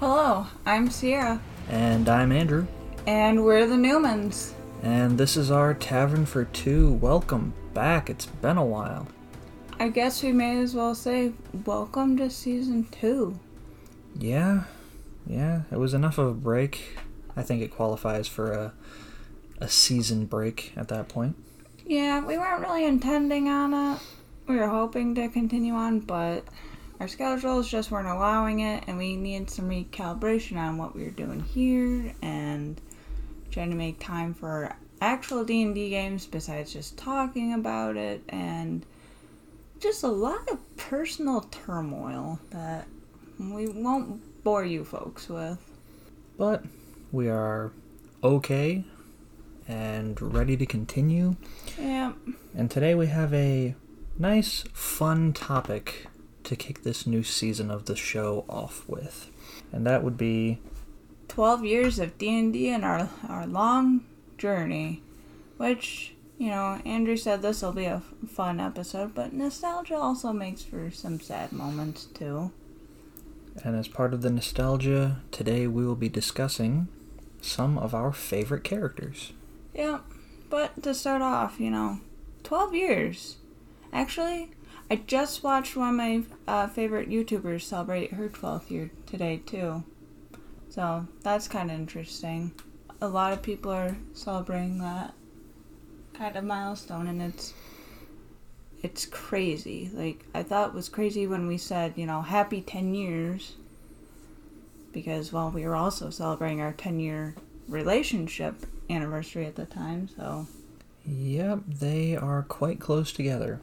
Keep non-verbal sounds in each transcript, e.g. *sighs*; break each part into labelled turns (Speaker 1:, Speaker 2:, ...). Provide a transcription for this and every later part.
Speaker 1: Hello, I'm Sierra,
Speaker 2: And I'm Andrew,
Speaker 1: and we're the Newmans.
Speaker 2: and this is our Tavern for Two. Welcome back. It's been a while.
Speaker 1: I guess we may as well say welcome to season two.
Speaker 2: Yeah, yeah, it was enough of a break. I think it qualifies for a a season break at that point.
Speaker 1: Yeah, we weren't really intending on it. We were hoping to continue on, but our schedules just weren't allowing it, and we needed some recalibration on what we were doing here and trying to make time for actual D&D games besides just talking about it and just a lot of personal turmoil that we won't bore you folks with.
Speaker 2: But we are okay and ready to continue.
Speaker 1: Yeah,
Speaker 2: And today we have a nice, fun topic to kick this new season of the show off with. And that would be
Speaker 1: 12 years of D&D and our our long journey, which, you know, Andrew said this will be a fun episode, but nostalgia also makes for some sad moments too.
Speaker 2: And as part of the nostalgia, today we will be discussing some of our favorite characters.
Speaker 1: Yeah, but to start off, you know, 12 years. Actually, I just watched one of my uh, favorite YouTubers celebrate her 12th year today, too. So that's kind of interesting. A lot of people are celebrating that kind of milestone, and it's it's crazy. Like I thought it was crazy when we said, you know, happy 10 years, because well, we were also celebrating our 10 year relationship anniversary at the time. So
Speaker 2: Yep, they are quite close together.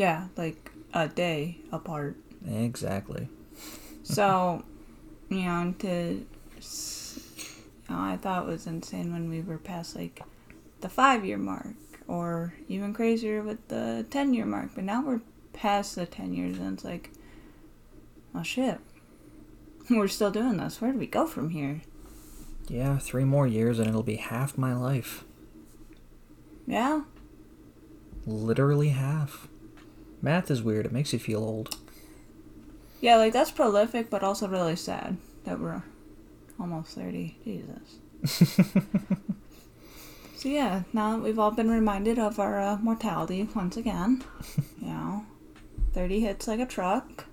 Speaker 1: Yeah, like a day apart.
Speaker 2: Exactly.
Speaker 1: So, *laughs* you know, to, you know, I thought it was insane when we were past like the five year mark, or even crazier with the 10 year mark. But now we're past the 10 years, and it's like, oh shit, we're still doing this. Where do we go from here?
Speaker 2: Yeah, three more years and it'll be half my life.
Speaker 1: Yeah,
Speaker 2: Literally half. Math is weird, it makes you feel old.
Speaker 1: yeah, like that's prolific, but also really sad that we're almost 30. Jesus. *laughs* So yeah, now that we've all been reminded of our uh, mortality once again, *laughs* you know, thirty hits like a truck.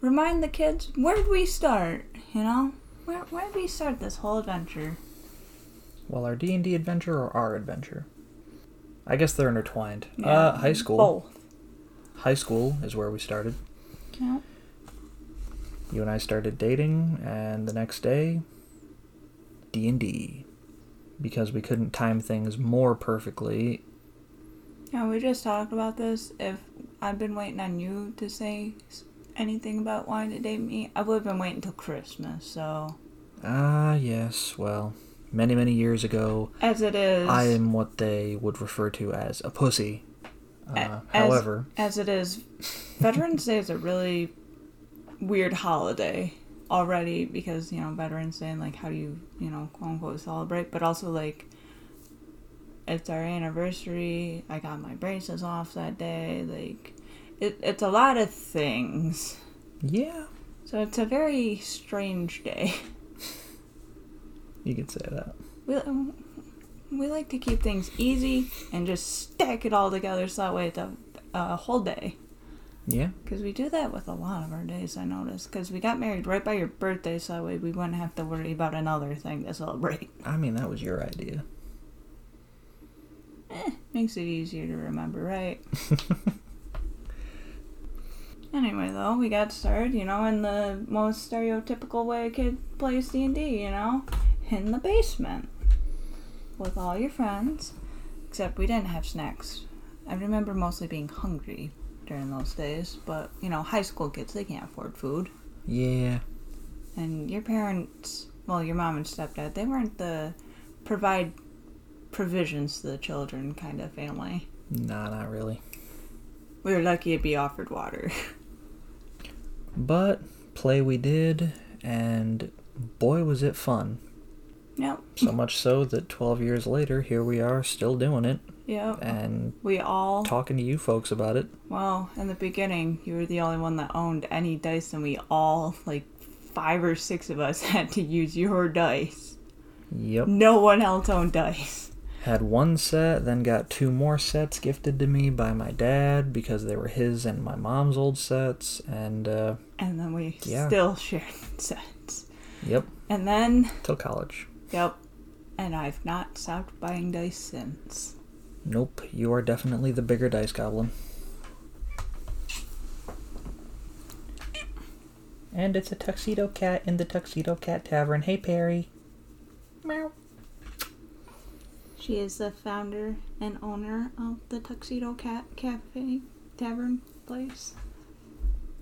Speaker 1: Remind the kids where did we start? You know, where where did we start this whole adventure?
Speaker 2: Well, our D&D adventure or our adventure? I guess they're intertwined.
Speaker 1: Yeah,
Speaker 2: uh, high school.
Speaker 1: Both.
Speaker 2: High school is where we started.
Speaker 1: Yeah.
Speaker 2: You and I started dating, and the next day, D and D, because we couldn't time things more perfectly.
Speaker 1: Yeah, we just talked about this. If I'd been waiting on you to say anything about wanting to date me, I would have been waiting until Christmas. So
Speaker 2: Ah, yes. Well, many many years ago,
Speaker 1: as it is,
Speaker 2: I am what they would refer to as a pussy. Uh,
Speaker 1: as-
Speaker 2: however,
Speaker 1: as it is, Veterans Day is a really weird holiday already because you know Veterans Day and like how do you you know quote unquote celebrate, but also like it's our anniversary. I got my braces off that day. Like it, it's a lot of things.
Speaker 2: yeah,
Speaker 1: So it's a very strange day.
Speaker 2: you could say that.
Speaker 1: We, um, we like to keep things easy and just stack it all together so that way it's a, a whole day.
Speaker 2: Yeah,
Speaker 1: Because we do that with a lot of our days, I noticed. Because we got married right by your birthday, so that way we wouldn't have to worry about another thing to celebrate. *laughs*
Speaker 2: I mean that was your idea.
Speaker 1: Eh, makes it easier to remember, right? *laughs* anyway, though, we got started, you know, in the most stereotypical way a kid plays D&D, you know? In the basement. With all your friends. Except we didn't have snacks. I remember mostly being hungry during those days, but, you know, high school kids, they can't afford food.
Speaker 2: Yeah,
Speaker 1: And your parents, well, your mom and stepdad, they weren't the provide provisions to the children kind of family.
Speaker 2: nah, not really.
Speaker 1: We were lucky to be offered water. *laughs*
Speaker 2: But play we did, and boy was it fun.
Speaker 1: Yep,
Speaker 2: So much so that 12 years later, here we are still doing it
Speaker 1: yep.
Speaker 2: and
Speaker 1: We all,
Speaker 2: talking to you folks about it.
Speaker 1: well, in the beginning, you were the only one that owned any dice, and we all, like, five or six of us *laughs* had to use your dice.
Speaker 2: Yep.
Speaker 1: No one else owned dice.
Speaker 2: Had one set, then got two more sets gifted to me by my dad because they were his and my mom's old sets. And, uh,
Speaker 1: And then we
Speaker 2: Yeah.
Speaker 1: still shared *laughs* sets.
Speaker 2: yep,
Speaker 1: And then,
Speaker 2: till college.
Speaker 1: Yep. And I've not stopped buying dice since.
Speaker 2: Nope, you are definitely the bigger dice goblin. And it's a tuxedo cat in the Tuxedo Cat Tavern. Hey, Perry. Meow.
Speaker 1: She is the founder and owner of the Tuxedo Cat Cafe Tavern place.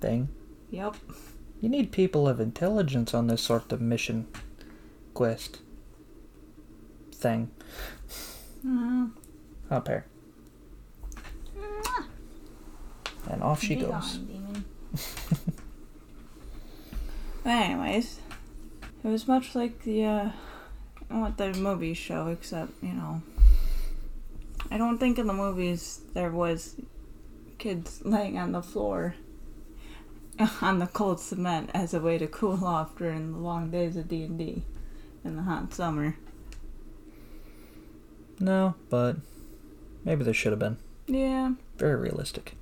Speaker 2: Thing.
Speaker 1: Yep.
Speaker 2: You need people of intelligence on this sort of mission. Quest. Thing.
Speaker 1: Uh,
Speaker 2: Up here. And off she
Speaker 1: be
Speaker 2: goes.
Speaker 1: gone, *laughs* anyways, it was much like the uh, what the movies show, except you know, I don't think in the movies there was kids laying on the floor *laughs* on the cold cement as a way to cool off during the long days of D and D in the hot summer.
Speaker 2: No, but maybe there should have been.
Speaker 1: Yeah,
Speaker 2: Very realistic.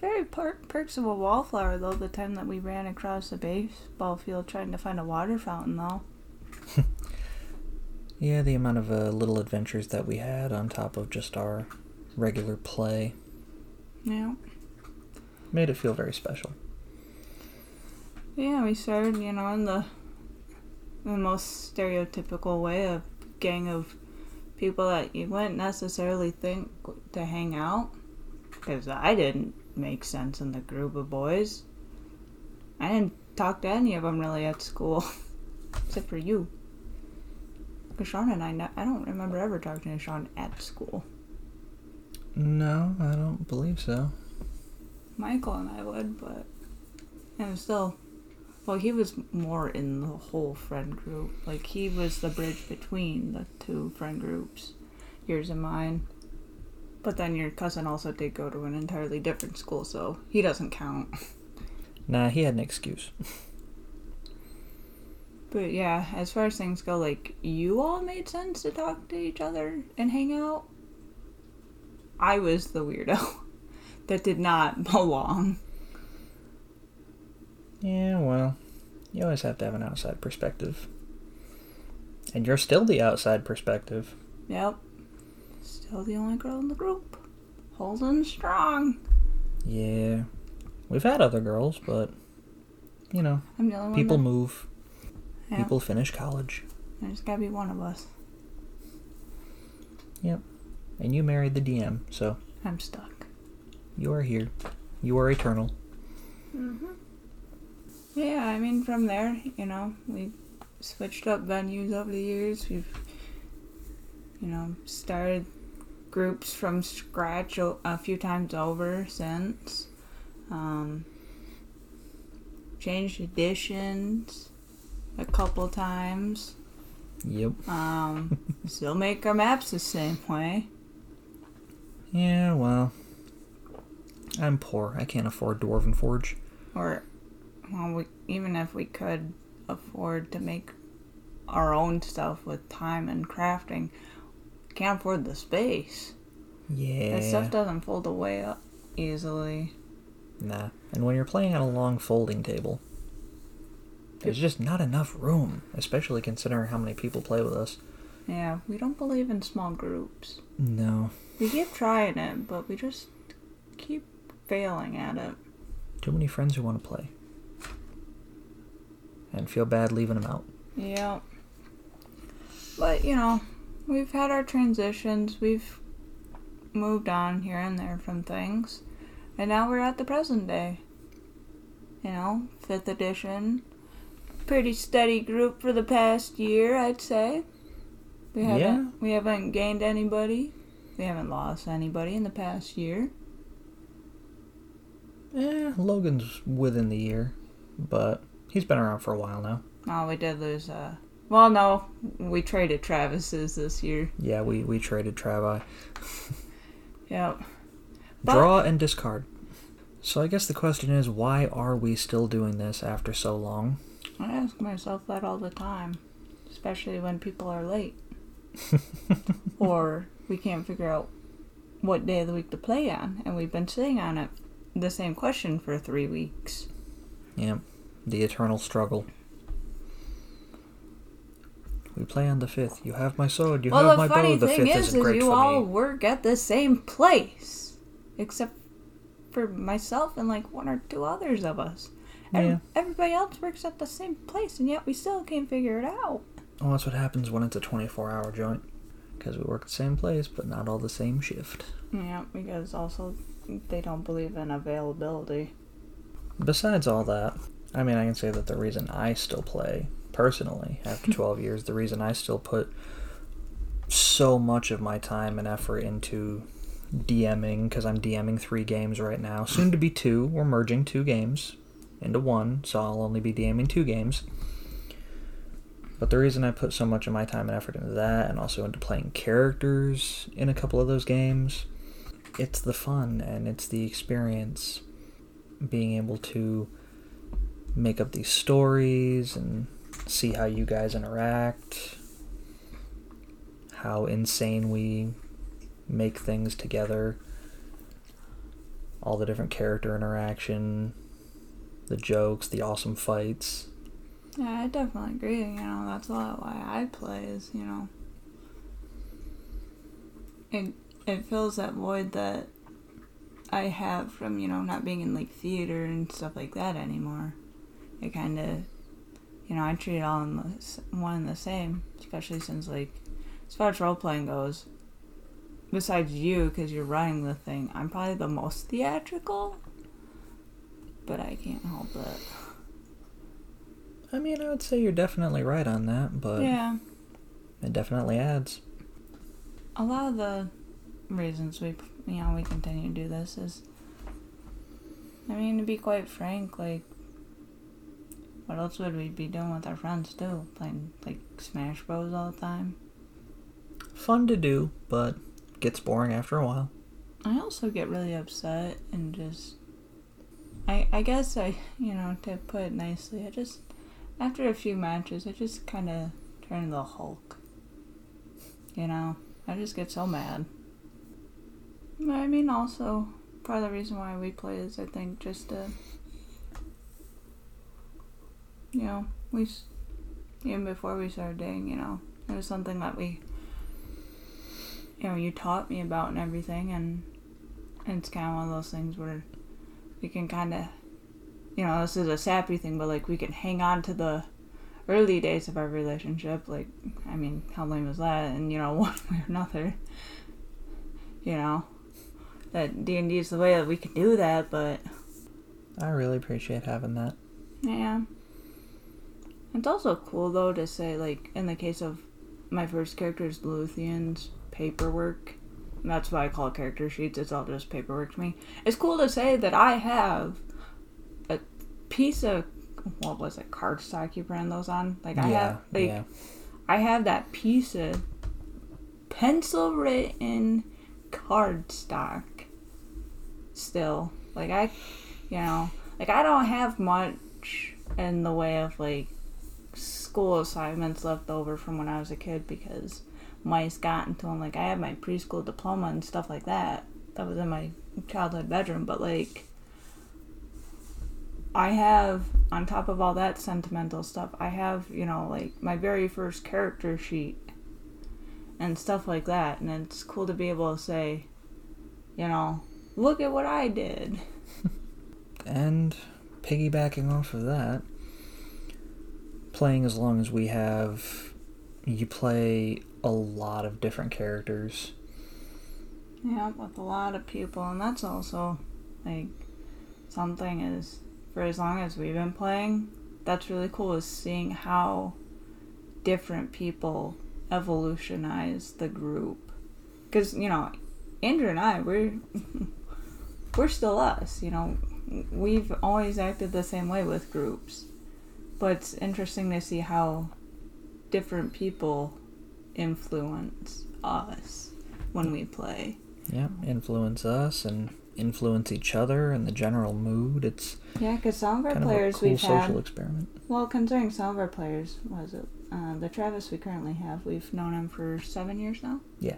Speaker 1: very per- perks of a wallflower though. The time that we ran across the baseball field trying to find a water fountain though. *laughs*
Speaker 2: Yeah, the amount of uh, little adventures that we had on top of just our regular play
Speaker 1: Yeah.
Speaker 2: made it feel very special.
Speaker 1: Yeah, we started, you know, in the the most stereotypical way of gang of people that you wouldn't necessarily think to hang out. Because I didn't make sense in the group of boys. I didn't talk to any of them really at school, *laughs* except for you. Because Sean and I, ne- I don't remember ever talking to Sean at school.
Speaker 2: No, I don't believe so.
Speaker 1: Michael and I would, but and still, well, he was more in the whole friend group. Like he was the bridge between the two friend groups, yours and mine. But then your cousin also did go to an entirely different school, so he doesn't count. *laughs*
Speaker 2: Nah, he had an excuse.
Speaker 1: But yeah, as far as things go, like you all made sense to talk to each other and hang out. I was the weirdo *laughs* that did not *laughs* belong.
Speaker 2: Yeah, well, you always have to have an outside perspective. And you're still the outside perspective.
Speaker 1: Yep. Still the only girl in the group. Holding strong.
Speaker 2: Yeah. We've had other girls, but, you know,
Speaker 1: I'm the only
Speaker 2: people move, people finish college.
Speaker 1: There's gotta be one of us. Yep.
Speaker 2: And you married the DM, so
Speaker 1: I'm stuck.
Speaker 2: you are here. You are eternal.
Speaker 1: Mm-hmm. Yeah, I mean, from there, you know, we switched up venues over the years. We've, you know, started groups from scratch o- a few times over since. Um, changed editions a couple times.
Speaker 2: Yep.
Speaker 1: Um, *laughs* still make our maps the same way.
Speaker 2: Yeah, well, I'm poor. I can't afford Dwarven Forge.
Speaker 1: Or, well, we, even if we could afford to make our own stuff with time and crafting, can't afford the space.
Speaker 2: Yeah.
Speaker 1: That stuff doesn't fold away up easily.
Speaker 2: Nah. And when you're playing on a long folding table, there's just not enough room, especially considering how many people play with us.
Speaker 1: Yeah, we don't believe in small groups.
Speaker 2: No.
Speaker 1: We keep trying it, but we just keep failing at it.
Speaker 2: Too many friends who want to play. And feel bad leaving them out.
Speaker 1: Yeah. But, you know, we've had our transitions. We've moved on here and there from things. And now we're at the present day. You know, 5th edition. Pretty steady group for the past year, I'd say. We haven't
Speaker 2: Yeah.
Speaker 1: we haven't gained anybody. We haven't lost anybody in the past year.
Speaker 2: Eh, Logan's within the year, but he's been around for a while now.
Speaker 1: Oh, we did lose uh well no, we traded Travis's this year.
Speaker 2: Yeah, we, we traded Travi. *laughs*
Speaker 1: Yep. But-
Speaker 2: Draw and discard. So I guess the question is, why are we still doing this after so long?
Speaker 1: I ask myself that all the time, especially when people are late. *laughs* or we can't figure out what day of the week to play on, and we've been sitting on it the same question for three weeks.
Speaker 2: Yep, the eternal struggle. We play on the fifth. You have my sword. You
Speaker 1: well,
Speaker 2: have my
Speaker 1: funny
Speaker 2: bow. The
Speaker 1: thing
Speaker 2: fifth
Speaker 1: is,
Speaker 2: isn't
Speaker 1: is you all
Speaker 2: me.
Speaker 1: work at the same place, except for myself and like one or two others of us. Ev-
Speaker 2: Yeah.
Speaker 1: Everybody else works at the same place, and yet we still can't figure it out.
Speaker 2: Well, that's what happens when it's a 24-hour joint. Because we work the same place, but not all the same shift.
Speaker 1: Yeah, because also they don't believe in availability.
Speaker 2: Besides all that, I mean, I can say that the reason I still play, personally, after *laughs* 12 years, the reason I still put so much of my time and effort into DMing, because I'm DMing three games right now, soon to be two. We're merging two games into one, so I'll only be DMing two games. But the reason I put so much of my time and effort into that, and also into playing characters in a couple of those games, it's the fun and it's the experience being able to make up these stories and see how you guys interact, how insane we make things together, all the different character interaction, the jokes, the awesome fights.
Speaker 1: Yeah, I definitely agree. You know, that's a lot why I play is, you know, it it fills that void that I have from you know not being in like theater and stuff like that anymore. It kind of, you know, I treat it all in the one and the same, especially since like as far as role playing goes. Besides you, because you're running the thing, I'm probably the most theatrical. But I can't help it.
Speaker 2: I mean, I would say you're definitely right on that, but
Speaker 1: yeah.
Speaker 2: it definitely adds.
Speaker 1: a lot of the reasons we you know we continue to do this is I mean to be quite frank like what else would we be doing with our friends too? Playing like Smash Bros all the time?
Speaker 2: Fun to do, but gets boring after a while.
Speaker 1: I also get really upset and just I I guess I you know to put it nicely I just after a few matches I just kind of turn into the Hulk. You know? I just get so mad. But I mean also part of the reason why we play is I think just to you know we even before we started dating you know it was something that we you know you taught me about and everything and and it's kind of one of those things where we can kind of you know this is a sappy thing but like we can hang on to the early days of our relationship like i mean how lame is that and you know *laughs* one way or another you know that d&d is the way that we can do that but
Speaker 2: I really appreciate having that.
Speaker 1: yeah it's also cool though to say like in the case of my first character's Luthien's paperwork that's why I call it character sheets it's all just paperwork to me it's cool to say that I have a piece of what was it cardstock you brand those on like I
Speaker 2: yeah,
Speaker 1: have like
Speaker 2: yeah.
Speaker 1: I have that piece of pencil written cardstock still. Like I, you know, like I don't have much in the way of like school assignments left over from when I was a kid because mice got into them. Like I have my preschool diploma and stuff like that. That was in my childhood bedroom, but like I have on top of all that sentimental stuff, I have, you know, like my very first character sheet and stuff like that. And it's cool to be able to say, you know, look at what I did. *laughs*
Speaker 2: And piggybacking off of that, playing as long as we have, you play a lot of different characters.
Speaker 1: Yeah, with a lot of people. And that's also, like, something is, for as long as we've been playing, that's really cool is seeing how different people evolutionize the group. Because, you know, Andrew and I, we're. *laughs* we're still us, you know. We've always acted the same way with groups. But it's interesting to see how different people influence us when we play.
Speaker 2: Yeah, influence us and influence each other and the general mood. It's
Speaker 1: Yeah, because some of our
Speaker 2: kind of a
Speaker 1: players
Speaker 2: cool
Speaker 1: we've
Speaker 2: social
Speaker 1: had.
Speaker 2: experiment.
Speaker 1: Well, considering some of our players, was it uh, the Travis we currently have? We've known him for seven years now.
Speaker 2: Yeah.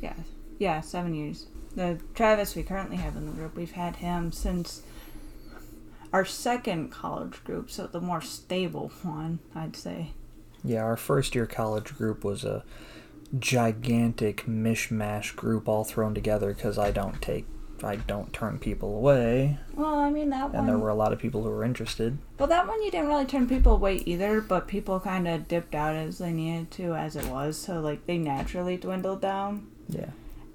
Speaker 1: Yeah, yeah, seven years. The Travis we currently have in the group, we've had him since our second college group, so the more stable one, I'd say.
Speaker 2: Yeah, our first year college group was a gigantic mishmash group all thrown together because I don't take, I don't turn people away,
Speaker 1: Well, I mean that
Speaker 2: and
Speaker 1: one.
Speaker 2: And there were a lot of people who were interested.
Speaker 1: Well, that one you didn't really turn people away either, but people kind of dipped out as they needed to as it was, so like they naturally dwindled down.
Speaker 2: Yeah.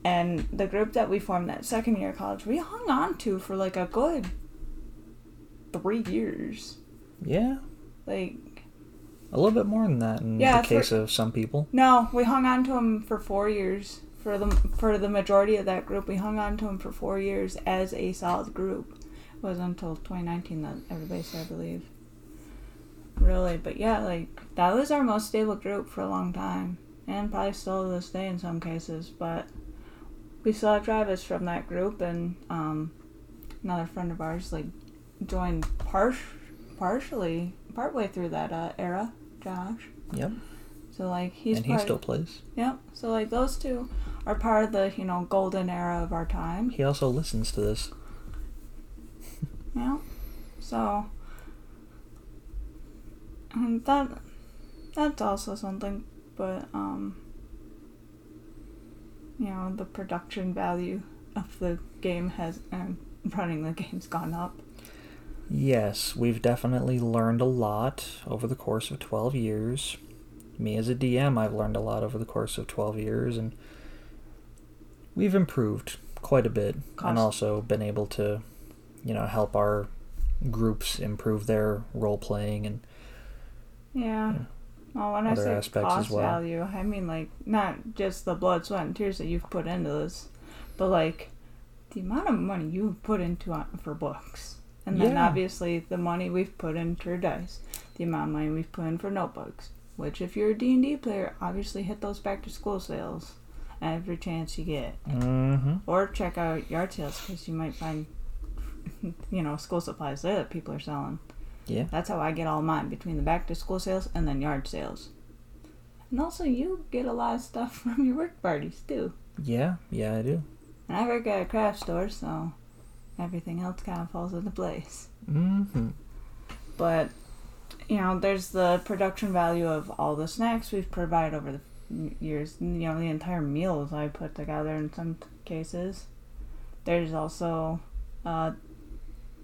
Speaker 1: And the group that we formed that second year of college, we hung on to for like a good three years.
Speaker 2: Yeah,
Speaker 1: Like,
Speaker 2: a little bit more than that in
Speaker 1: Yeah,
Speaker 2: the
Speaker 1: for-
Speaker 2: case of some people.
Speaker 1: no, we hung on to him for four years. For the for the majority of that group, we hung on to him for four years as a solid group. It was until 2019 that everybody started to leave. Really, but yeah, like that was our most stable group for a long time, and probably still to this day in some cases. But we still have Travis from that group, and um, another friend of ours like joined par- partially partway through that uh, era, Josh.
Speaker 2: Yep.
Speaker 1: So like he's
Speaker 2: and he still plays.
Speaker 1: Yep. So like those two are part of the you know golden era of our time.
Speaker 2: He also listens to this. *laughs*
Speaker 1: Yeah. So. And that that's also something, but um. You know the production value of the game has and running the game's gone up.
Speaker 2: Yes, we've definitely learned a lot over the course of 12 years. Me as a DM, I've learned a lot over the course of 12 years, and we've improved quite a bit,
Speaker 1: Cost-
Speaker 2: and also been able to, you know, help our groups improve their role playing and
Speaker 1: Yeah.
Speaker 2: Yeah.
Speaker 1: Well, when
Speaker 2: Other
Speaker 1: I say
Speaker 2: aspects as
Speaker 1: cost
Speaker 2: well.
Speaker 1: value, I mean like not just the blood, sweat, and tears that you've put into this, but like the amount of money you've put into it for books, and then
Speaker 2: Yeah.
Speaker 1: obviously the money we've put into dice, the amount of money we've put in for notebooks. Which, if you're a D and D player, obviously hit those back to school sales every chance you get,
Speaker 2: hmm
Speaker 1: or check out yard sales because you might find, *laughs* you know, school supplies there that people are selling.
Speaker 2: Yeah.
Speaker 1: That's how I get all mine between the back to school sales and then yard sales. And also, you get a lot of stuff *laughs* from your work parties too.
Speaker 2: Yeah, yeah, I do.
Speaker 1: And I work at a craft store, so everything else kind of falls into place.
Speaker 2: hmm
Speaker 1: But, you know, there's the production value of all the snacks we've provided over the years. You know, the entire meals I put together in some cases. There's also uh,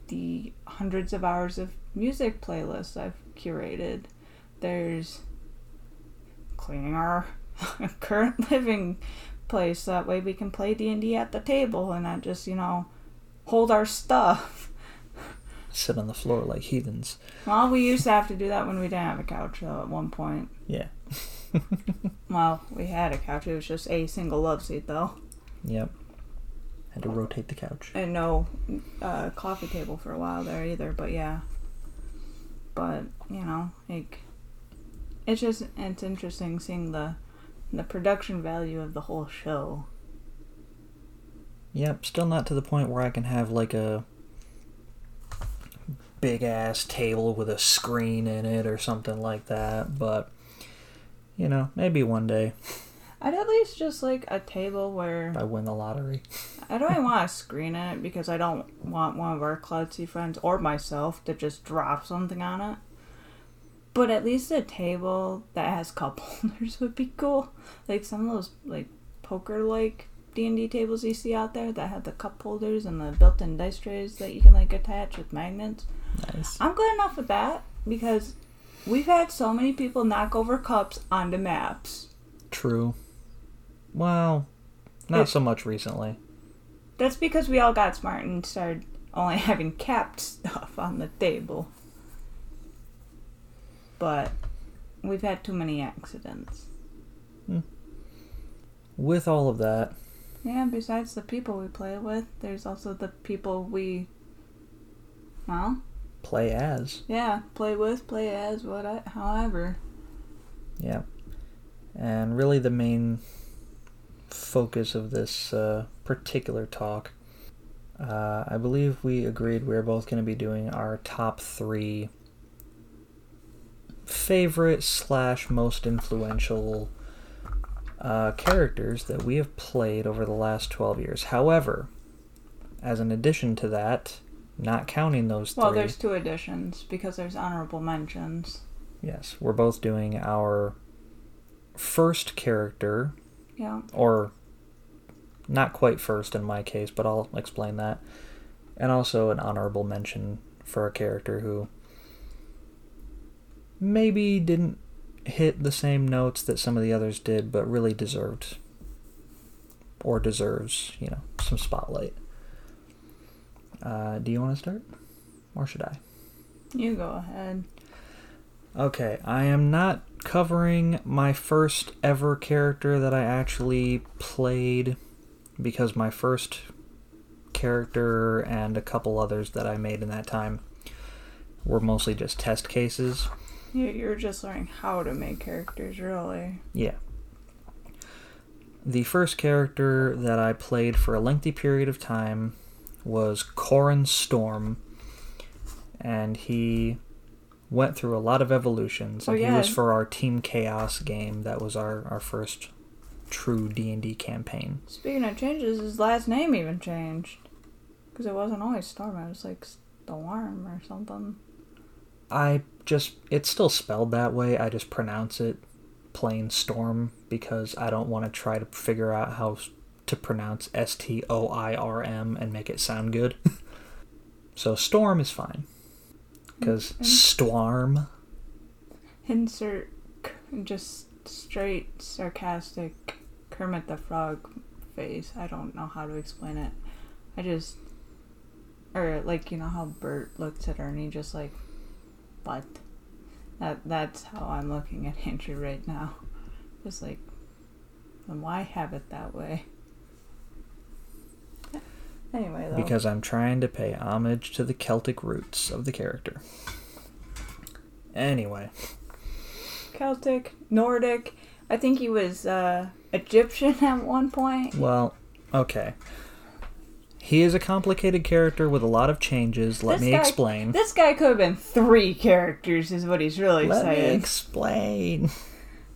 Speaker 1: the hundreds of hours of music playlists I've curated. There's cleaning our *laughs* current living place that way we can play D&D at the table and not just, you know, hold our stuff.
Speaker 2: Sit on the floor like heathens.
Speaker 1: Well, we used to have to do that when we didn't have a couch though at one point.
Speaker 2: Yeah. *laughs*
Speaker 1: Well, we had a couch. It was just a single love seat though.
Speaker 2: Yep. Had to rotate the couch.
Speaker 1: And no uh, coffee table for a while there either, but yeah. But, you know, like it's just it's interesting seeing the the production value of the whole show.
Speaker 2: Yep, still not to the point where I can have like a big ass table with a screen in it or something like that, but you know, maybe one day
Speaker 1: I'd at least just like a table where
Speaker 2: if I win the lottery.
Speaker 1: I don't even want a screen in it because I don't want one of our klutzy friends or myself to just drop something on it. But at least a table that has *laughs* cup holders would be cool. Like some of those like poker like D and D tables you see out there that have the cup holders and the built-in dice trays that you can like attach with magnets.
Speaker 2: Nice.
Speaker 1: I'm good enough with that because we've had so many people knock over cups onto maps.
Speaker 2: True. Well, not so much recently.
Speaker 1: That's because we all got smart and started only *laughs* having capped stuff on the table. But we've had too many accidents. Hmm.
Speaker 2: With all of that,
Speaker 1: Yeah, besides the people we play with, there's also the people we, well,
Speaker 2: play as.
Speaker 1: yeah, play with, play as, what, however.
Speaker 2: Yeah. And really, the main focus of this uh, particular talk Uh, I believe we agreed we are both going to be doing our top three favorite slash most influential uh, characters that we have played over the last 12 years. However, as an addition to that, not counting those
Speaker 1: Well,
Speaker 2: three,
Speaker 1: there's two additions because there's honorable mentions.
Speaker 2: yes, we're both doing our first character,
Speaker 1: Yeah.
Speaker 2: or not quite first in my case, but I'll explain that. And also an honorable mention for a character who maybe didn't hit the same notes that some of the others did, but really deserved or deserves, you know, some spotlight. Uh, do you want to start? Or should I?
Speaker 1: You go ahead.
Speaker 2: Okay, I am not covering my first ever character that I actually played because my first character and a couple others that I made in that time were mostly just test cases.
Speaker 1: You, you're just learning how to make characters, really.
Speaker 2: Yeah. The first character that I played for a lengthy period of time was Corin Storm, and he went through a lot of evolutions.
Speaker 1: Oh,
Speaker 2: And he was for our Team Chaos game. That was our, our first true D and D campaign.
Speaker 1: Speaking of changes, his last name even changed. Because it wasn't always Storm, it was like Storm or something.
Speaker 2: I just it's still spelled that way. I just pronounce it plain Storm because I don't want to try to figure out how to pronounce S T O I R M and make it sound good. *laughs* so Storm is fine because
Speaker 1: Mm,
Speaker 2: Storm.
Speaker 1: Insert just straight sarcastic Kermit the Frog face. I don't know how to explain it. I just. Or, like, you know how Bert looks at Ernie, just, like, what? That, that's how I'm looking at *laughs* Andrew right now. Just like, then why have it that way? Anyway, though.
Speaker 2: Because I'm trying to pay homage to the Celtic roots of the character. Anyway,
Speaker 1: Celtic, Nordic. I think he was uh, Egyptian *laughs* at one point.
Speaker 2: well, okay. He is a complicated character with a lot of changes. Let
Speaker 1: This
Speaker 2: me
Speaker 1: guy-
Speaker 2: explain.
Speaker 1: This guy could have been three characters, is what he's really saying.
Speaker 2: Let me explain.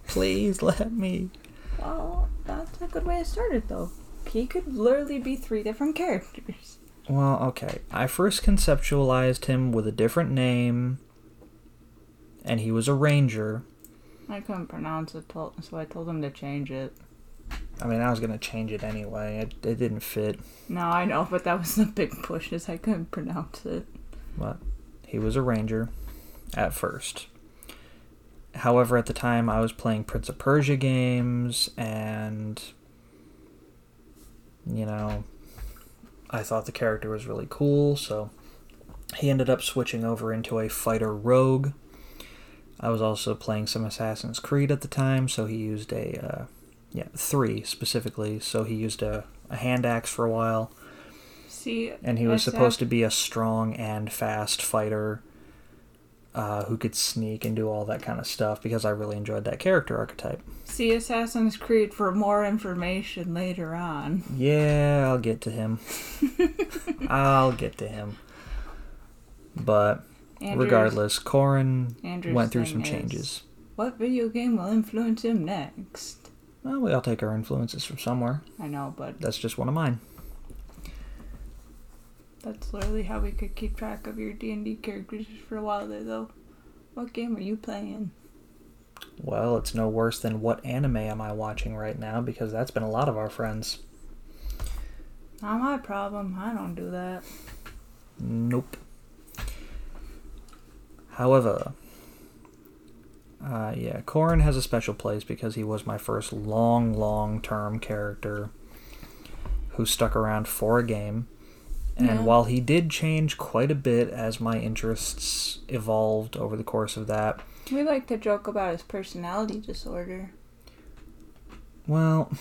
Speaker 2: Please let me.
Speaker 1: well, that's a good way to start it, though. He could literally be three different characters.
Speaker 2: Well, okay. I first conceptualized him with a different name, and he was a ranger.
Speaker 1: I couldn't pronounce it, so I told him to change it.
Speaker 2: I mean, I was gonna change it anyway. It, it didn't fit,
Speaker 1: No, I know, but that was the big push, is I couldn't pronounce it.
Speaker 2: but he was a ranger at first. However, at the time, I was playing Prince of Persia games, and you know, I thought the character was really cool, so he ended up switching over into a fighter rogue. I was also playing some Assassin's Creed at the time, so he used a, uh, yeah, three specifically. So he used a, a hand axe for a while,
Speaker 1: See,
Speaker 2: and he was supposed to be a strong and fast fighter uh, who could sneak and do all that kind of stuff because I really enjoyed that character archetype.
Speaker 1: see Assassin's Creed for more information later on.
Speaker 2: Yeah, I'll get to him. *laughs* I'll get to him. But
Speaker 1: Andrew's-
Speaker 2: regardless, Corin
Speaker 1: Andrew's
Speaker 2: went through some
Speaker 1: is,
Speaker 2: changes.
Speaker 1: What video game will influence him next?
Speaker 2: Well, we all take our influences from somewhere.
Speaker 1: I know, but
Speaker 2: That's just one of mine.
Speaker 1: that's literally how we could keep track of your D and D characters for a while there, though. What game are you playing?
Speaker 2: Well, it's no worse than what anime am I watching right now because that's been a lot of our friends.
Speaker 1: Not my problem. I don't do that.
Speaker 2: Nope. However, uh, yeah, Corin has a special place because he was my first long, long term character who stuck around for a game. And
Speaker 1: Yeah.
Speaker 2: while he did change quite a bit as my interests evolved over the course of that,
Speaker 1: We like to joke about his personality disorder.
Speaker 2: well,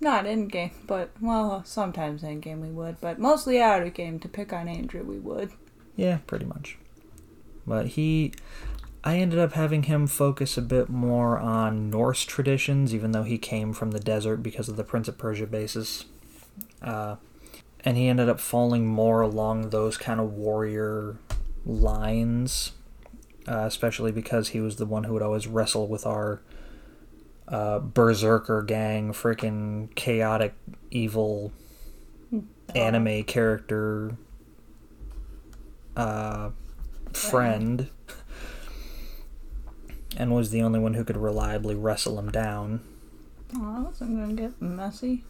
Speaker 1: Not in game, but well, sometimes in game we would, but mostly out of game to pick on Andrew we would.
Speaker 2: Yeah, pretty much. But he. I ended up having him focus a bit more on Norse traditions, even though he came from the desert because of the Prince of Persia basis. Uh, and he ended up falling more along those kind of warrior lines, uh, especially because he was the one who would always wrestle with our uh, berserker gang, freaking chaotic, evil anime character uh, friend, *laughs* and was the only one who could reliably wrestle him down.
Speaker 1: Oh, I wasn't gonna get messy.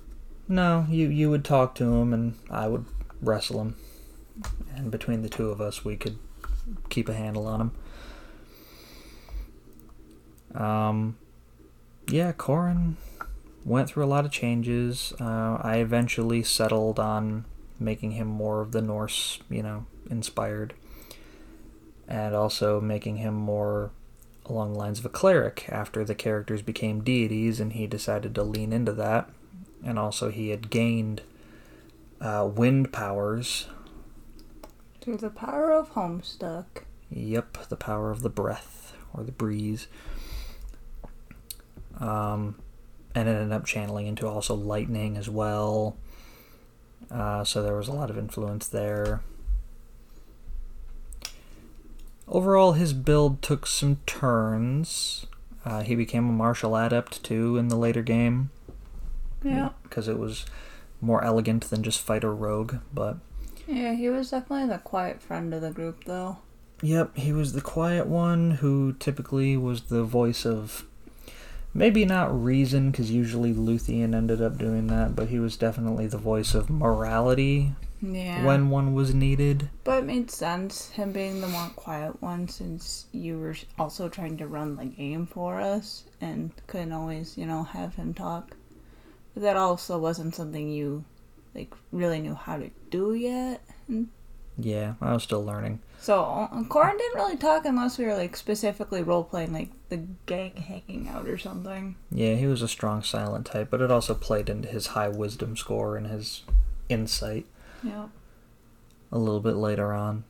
Speaker 2: No, you you would talk to him, and I would wrestle him, and between the two of us, we could keep a handle on him. Um, yeah, Corin went through a lot of changes. Uh, I eventually settled on making him more of the Norse, you know, inspired, and also making him more along the lines of a cleric after the characters became deities, and he decided to lean into that. And also, he had gained uh, wind powers.
Speaker 1: Through the power of Homestuck.
Speaker 2: Yep, the power of the breath or the breeze. Um, and it ended up channeling into also lightning as well. Uh, so there was a lot of influence there. Overall, his build took some turns. Uh, he became a martial adept too in the later game.
Speaker 1: Yeah.
Speaker 2: Because it was more elegant than just fighter rogue. But
Speaker 1: Yeah, he was definitely the quiet friend of the group, though.
Speaker 2: Yep, he was the quiet one who typically was the voice of maybe not reason because usually Luthien ended up doing that, but he was definitely the voice of morality
Speaker 1: Yeah.
Speaker 2: when one was needed.
Speaker 1: But it made sense, him being the more quiet one, since you were also trying to run the game for us and couldn't always, you know, have him talk. But that also wasn't something you, like, really knew how to do yet.
Speaker 2: Yeah, I was still learning.
Speaker 1: so, uh, Corin didn't really talk unless we were, like, specifically role playing, like, the gang hanging out or something.
Speaker 2: Yeah, he was a strong silent type, but it also played into his high wisdom score and his insight
Speaker 1: Yeah.
Speaker 2: a little bit later on.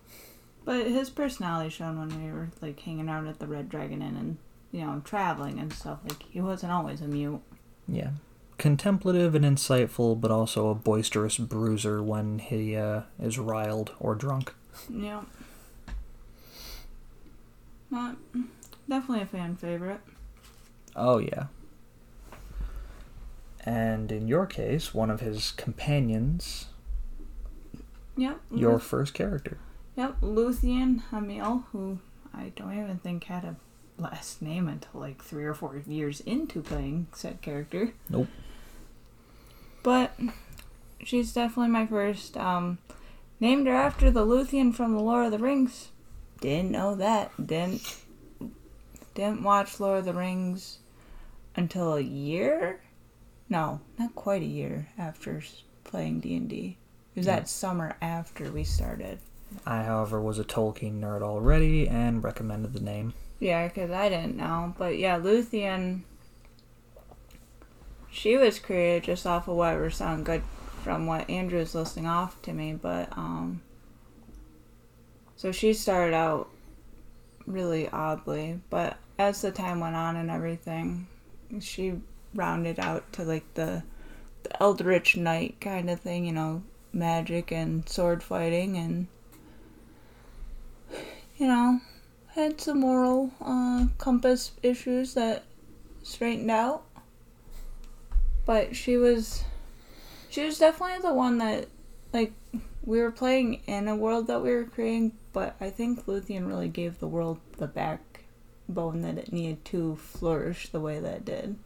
Speaker 1: But his personality shone when we were, like, hanging out at the Red Dragon Inn and, you know, traveling and stuff. Like, he wasn't always a mute.
Speaker 2: Yeah. Contemplative and insightful, but also a boisterous bruiser when he uh, is riled or drunk.
Speaker 1: Yeah. Not definitely a fan favorite.
Speaker 2: Oh, yeah. And in your case, one of his companions,
Speaker 1: Yep.
Speaker 2: your
Speaker 1: Luth-
Speaker 2: first character.
Speaker 1: Yep, Luthien Hamil, who I don't even think had a last name until like three or four years into playing said character.
Speaker 2: Nope.
Speaker 1: But she's definitely my first. Um, named her after the Luthien from the Lord of the Rings. Didn't know that. Didn't didn't watch Lord of the Rings until a year. No, not quite a year after playing D and D. It was
Speaker 2: Yeah.
Speaker 1: that summer after we started.
Speaker 2: I, however, was a Tolkien nerd already and recommended the name.
Speaker 1: Yeah, because I didn't know. But yeah, Luthien, she was created just off of whatever sounded good from what Andrew was listing off to me. But, um, so she started out really oddly. But as the time went on and everything, she rounded out to like the, the Eldritch Knight kind of thing, you know, magic and sword fighting and, you know, had some moral uh, compass issues that straightened out. But she was, she was definitely the one that, like, we were playing in a world that we were creating. But I think Luthien really gave the world the backbone that it needed to flourish the way that it did.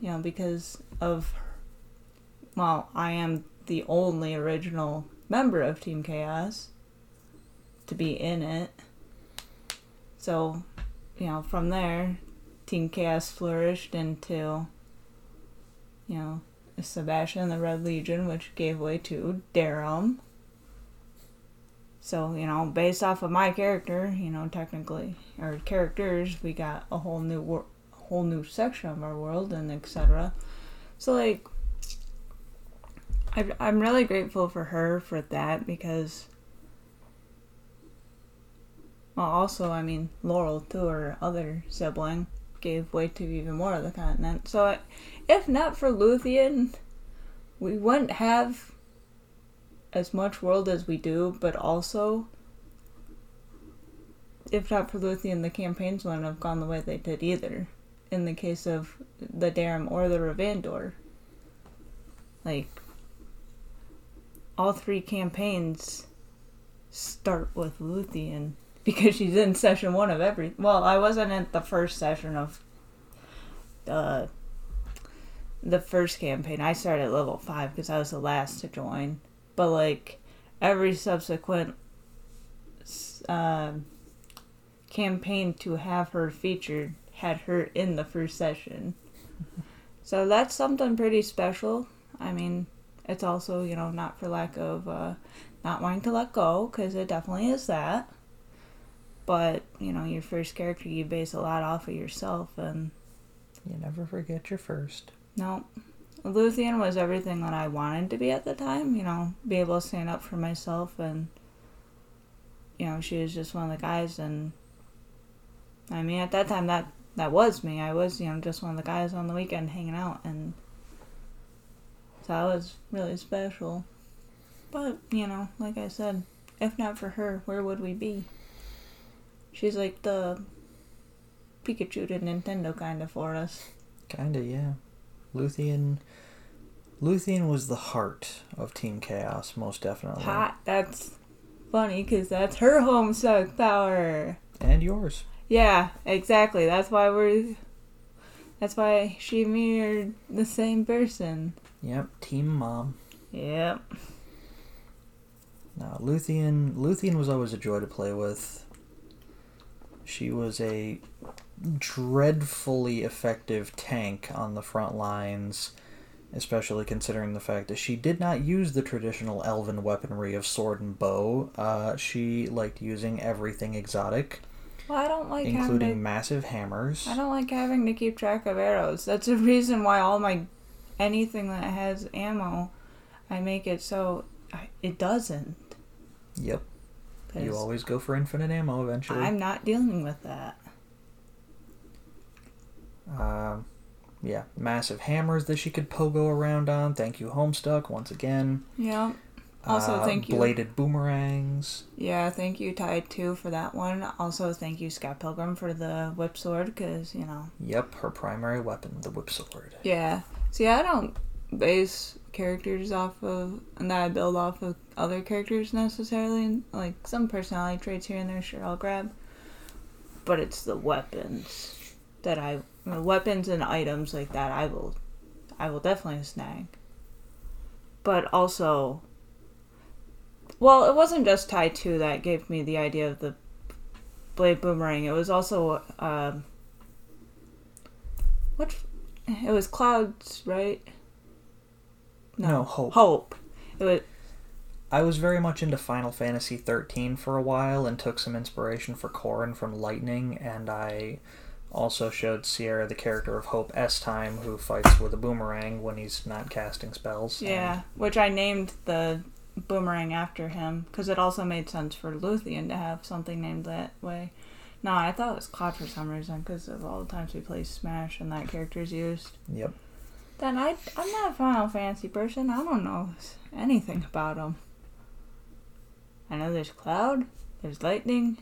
Speaker 1: You know, because of, well, I am the only original member of Team Chaos to be in it. So, you know, from there, Team Chaos flourished into, you know, Sebastian and the Red Legion, which gave way to Darum. So, you know, based off of my character, you know, technically, or characters, we got a whole new wor- whole new section of our world and etc. So, like, I, I'm really grateful for her for that because well, also, I mean, Laurel, too, her other sibling, gave way to even more of the continent. So, if not for Luthien, we wouldn't have as much world as we do, but also, if not for Luthien, the campaigns wouldn't have gone the way they did either. In the case of the Darum or the Revandor. Like, all three campaigns start with Luthien because she's in session one of every. Well, I wasn't at the first session of uh, the first campaign. I started at level five because I was the last to join. But like every subsequent uh, campaign to have her featured had her in the first session. *laughs* so that's something pretty special. I mean, it's also you know not for lack of uh, not wanting to let go because it definitely is that. But you know, your first character you base a lot off of yourself and.
Speaker 2: You never forget your first.
Speaker 1: No. Luthien was everything that I wanted to be at the time, you know, be able to stand up for myself and you know, she was just one of the guys and I mean at that time that that was me. I was, you know, just one of the guys on the weekend hanging out and so that was really special. But, you know, like I said, if not for her, where would we be? She's like the Pikachu to Nintendo kind of for us.
Speaker 2: Kinda, yeah. Luthien. Luthien was the heart of Team Chaos, most definitely.
Speaker 1: Hot. That's funny because that's her homestuck power.
Speaker 2: And yours.
Speaker 1: Yeah, exactly. That's why we're. That's why she mirrored the same person.
Speaker 2: Yep, Team Mom.
Speaker 1: Yep.
Speaker 2: Now, Luthien. Luthien was always a joy to play with. She was a dreadfully effective tank on the front lines, especially considering the fact that she did not use the traditional elven weaponry of sword and bow. Uh, she liked using everything exotic.
Speaker 1: Well, I don't like
Speaker 2: including
Speaker 1: having to,
Speaker 2: massive hammers.
Speaker 1: I don't like having to keep track of arrows. That's the reason why all my anything that has ammo, I make it so it doesn't.
Speaker 2: Yep. You always go for infinite ammo eventually.
Speaker 1: I'm not dealing with that.
Speaker 2: Um, yeah, massive hammers that she could pogo around on. Thank you, Homestuck, once again.
Speaker 1: Yeah. Also,
Speaker 2: Uh,
Speaker 1: thank you.
Speaker 2: Bladed boomerangs.
Speaker 1: Yeah, thank you, Tide, too, for that one. Also, thank you, Scott Pilgrim, for the whip sword, because, you know.
Speaker 2: Yep, her primary weapon, the whip sword.
Speaker 1: Yeah. See, I don't base characters off of, and that I build off of other characters necessarily. Like, some personality traits here and there, sure, I'll grab. But it's the weapons that I, weapons and items like that, I will, I will definitely snag. But also, well, it wasn't just Ty 2 that gave me the idea of the blade boomerang. It was also um, what? It was clouds, right?
Speaker 2: No, Hope.
Speaker 1: Hope. It was
Speaker 2: I was very much into Final Fantasy 13 for a while and took some inspiration for Corrin from Lightning, and I also showed Sierra the character of Hope Estheim, who fights with a boomerang when he's not casting spells.
Speaker 1: yeah, which I named the boomerang after him because it also made sense for Luthien to have something named that way. No, I thought it was Cloud for some reason because of all the times we play Smash and that character's used.
Speaker 2: Yep.
Speaker 1: Then I I'm not a Final Fantasy person. I don't know anything about them. I know there's Cloud, there's Lightning,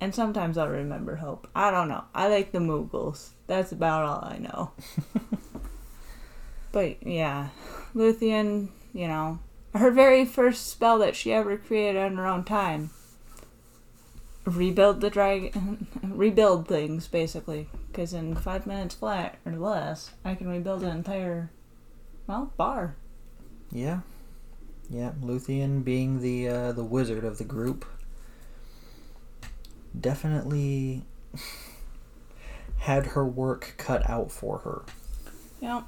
Speaker 1: and sometimes I'll remember Hope. I don't know. I like the Moogles. That's about all I know. *laughs* but yeah, Luthien, you know, her very first spell that she ever created on her own time. Rebuild the dragon, *laughs* rebuild things basically, because in five minutes flat or less, I can rebuild an entire, well, bar.
Speaker 2: Yeah. Yeah, Luthien being the uh, the wizard of the group definitely *laughs* had her work cut out for her
Speaker 1: Yep.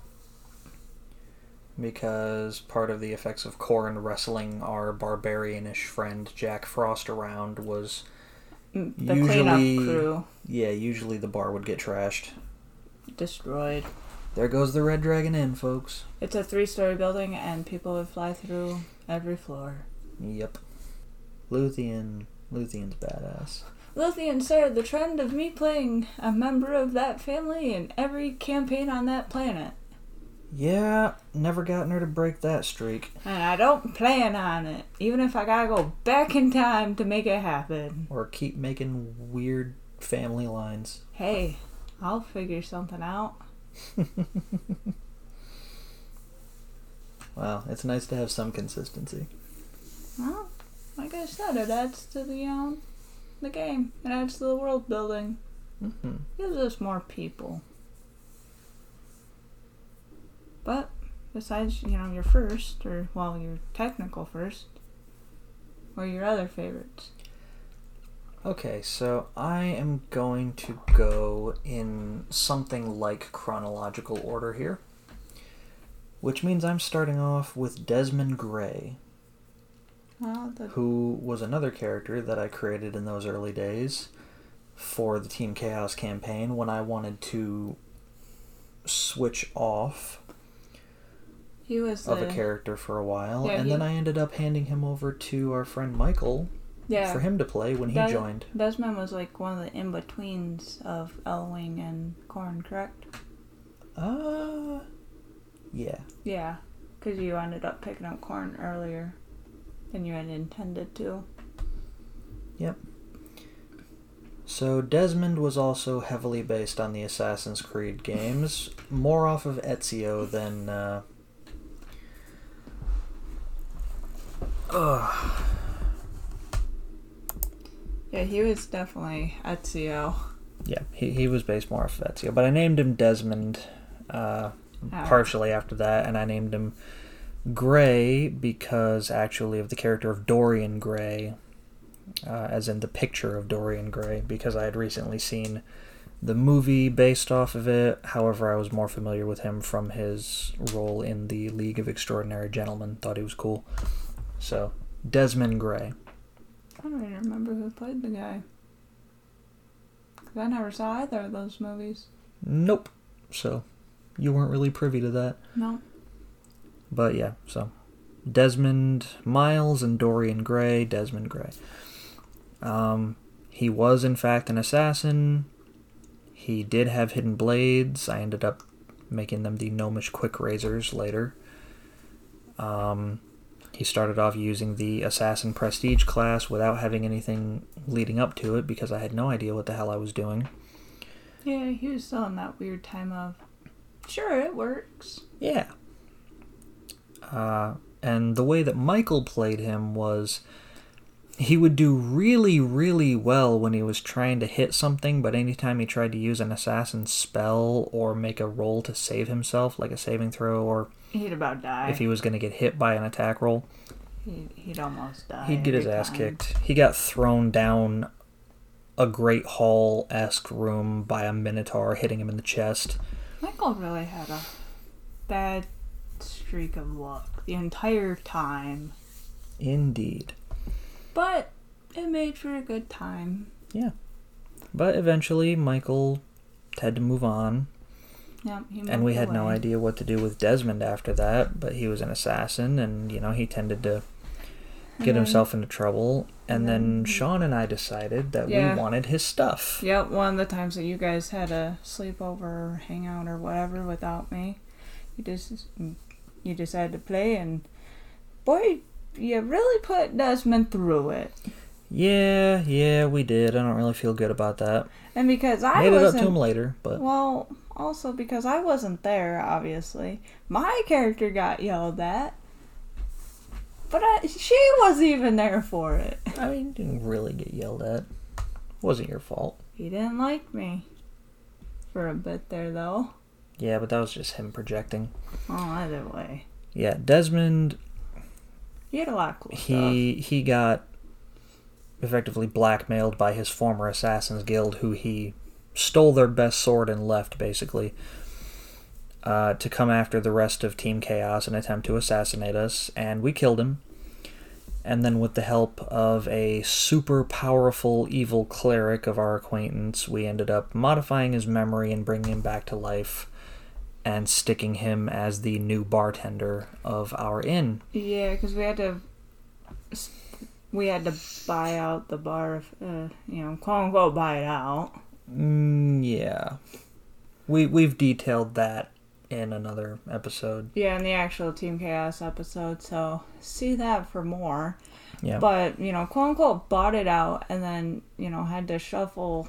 Speaker 2: because part of the effects of Corrin wrestling our barbarianish friend Jack Frost around was
Speaker 1: The cleanup
Speaker 2: Usually-
Speaker 1: crew
Speaker 2: yeah, usually the bar would get trashed.
Speaker 1: destroyed.
Speaker 2: There goes the Red Dragon Inn, folks.
Speaker 1: It's a three-story building, and people would fly through every floor.
Speaker 2: Yep. Luthien Luthien's badass.
Speaker 1: Luthien started the trend of me playing a member of that family in every campaign on that planet.
Speaker 2: Yeah, never gotten her to break that streak.
Speaker 1: And I don't plan on it, even if I gotta go back in time to make it happen.
Speaker 2: Or keep making weird family lines.
Speaker 1: Hey, I'll figure something out. *laughs*
Speaker 2: Well, it's nice to have some consistency.
Speaker 1: Well, like I said, it adds to the um, the game. It adds to the world building.
Speaker 2: Mm-hmm.
Speaker 1: Gives us more people. But besides, you know, your first, or well, your technical first, what are your other favorites?
Speaker 2: Okay, so I am going to go in something like chronological order here. Which means I'm starting off with Desmond Gray,
Speaker 1: Well, the
Speaker 2: who was another character that I created in those early days for the Team Chaos campaign when I wanted to switch off
Speaker 1: he was
Speaker 2: of
Speaker 1: the
Speaker 2: a character for a while,
Speaker 1: Yeah,
Speaker 2: and
Speaker 1: he-
Speaker 2: then I ended up handing him over to our friend Michael
Speaker 1: yeah.
Speaker 2: for him to play when he joined.
Speaker 1: Desmond was like one of the in betweens of Elwing and Corrin, correct?
Speaker 2: Uh, yeah.
Speaker 1: Yeah, because you ended up picking up Corrin earlier than you had intended to. Yep.
Speaker 2: So Desmond was also heavily based on the Assassin's Creed games, more off of Ezio than. Uh... Ugh.
Speaker 1: Yeah, he was definitely Ezio.
Speaker 2: Yeah, he, he was based more off of Ezio, but I named him Desmond uh,
Speaker 1: Ah.
Speaker 2: partially after that, and I named him Gray because actually of the character of Dorian Gray, uh, as in the picture of Dorian Gray, because I had recently seen the movie based off of it. However, I was more familiar with him from his role in the League of Extraordinary Gentlemen. Thought he was cool. So, Desmond Gray.
Speaker 1: I don't even remember who played the guy. 'Cause I never saw either of those movies.
Speaker 2: Nope. So, you weren't really privy to that.
Speaker 1: No.
Speaker 2: But yeah, so Desmond Miles and Dorian Gray, Desmond Gray. Um, he was in fact an assassin. He did have hidden blades. I ended up making them the gnomish quick razors later. Um, he started off using the assassin prestige class without having anything leading up to it because I had no idea what the hell I was doing.
Speaker 1: Yeah, he was still in that weird time of, sure, it works.
Speaker 2: Yeah. Uh, and the way that Michael played him was he would do really, really well when he was trying to hit something, but anytime he tried to use an assassin spell or make a roll to save himself, like a saving throw, or
Speaker 1: He'd about die.
Speaker 2: if he was going to get hit by an attack roll,
Speaker 1: He'd, he'd almost die.
Speaker 2: he'd get his ass
Speaker 1: time.
Speaker 2: kicked. He got thrown down a Great Hall esque room by a Minotaur hitting him in the chest.
Speaker 1: Michael really had a bad streak of luck the entire time.
Speaker 2: Indeed.
Speaker 1: But it made for a good time. Yeah.
Speaker 2: But eventually, Michael had to move on,
Speaker 1: Yep, he
Speaker 2: and we had no idea what to do with Desmond after that. But he was an assassin, and you know he tended to get
Speaker 1: then-
Speaker 2: himself into trouble. And
Speaker 1: and
Speaker 2: then
Speaker 1: then-
Speaker 2: Sean and I decided that
Speaker 1: Yeah.
Speaker 2: we wanted his stuff.
Speaker 1: Yep, one of the times that you guys had a sleepover or hangout or whatever without me, you just you decided to play, and boy, you really put Desmond through it.
Speaker 2: Yeah, yeah, we did. I don't really feel good about that.
Speaker 1: And because I
Speaker 2: Made it up to him later, but
Speaker 1: Well, also because I wasn't there, obviously. My character got yelled at. But I, she wasn't even there for it.
Speaker 2: I mean, didn't really get yelled at. Wasn't your fault.
Speaker 1: He didn't like me. For a bit there, though.
Speaker 2: Yeah, but that was just him projecting.
Speaker 1: Oh, either way.
Speaker 2: Yeah, Desmond
Speaker 1: He had a lot of cool stuff.
Speaker 2: he he got effectively blackmailed by his former assassins guild who he stole their best sword and left basically uh, to come after the rest of team chaos and attempt to assassinate us and we killed him and then with the help of a super powerful evil cleric of our acquaintance we ended up modifying his memory and bringing him back to life and sticking him as the new bartender of our inn
Speaker 1: Yeah, because we had to. We had to buy out the bar, uh, you know, quote unquote, buy it out.
Speaker 2: Mm, yeah. We we've detailed that in another episode.
Speaker 1: Yeah, in the actual Team Chaos episode, so see that for more.
Speaker 2: Yeah.
Speaker 1: But, you know, quote unquote bought it out and then, you know, had to shuffle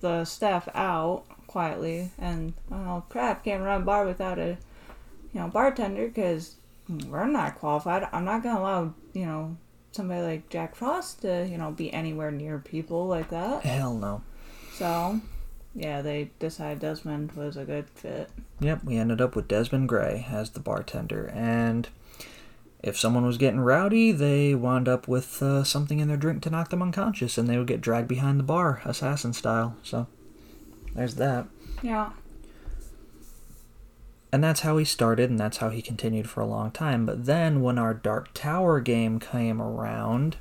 Speaker 1: the staff out quietly and, oh crap, can't run bar without a, you know, bartender because we're not qualified. I'm not going to allow, you know, somebody like Jack Frost to, you know, be anywhere near people like that.
Speaker 2: Hell no.
Speaker 1: So, yeah, they decided Desmond was a good fit.
Speaker 2: Yep, we ended up with Desmond Gray as the bartender, and if someone was getting rowdy, they wound up with uh, something in their drink to knock them unconscious, and they would get dragged behind the bar, assassin style. So, there's that.
Speaker 1: Yeah.
Speaker 2: And that's how he started, and that's how he continued for a long time. But then, when our Dark Tower game came around,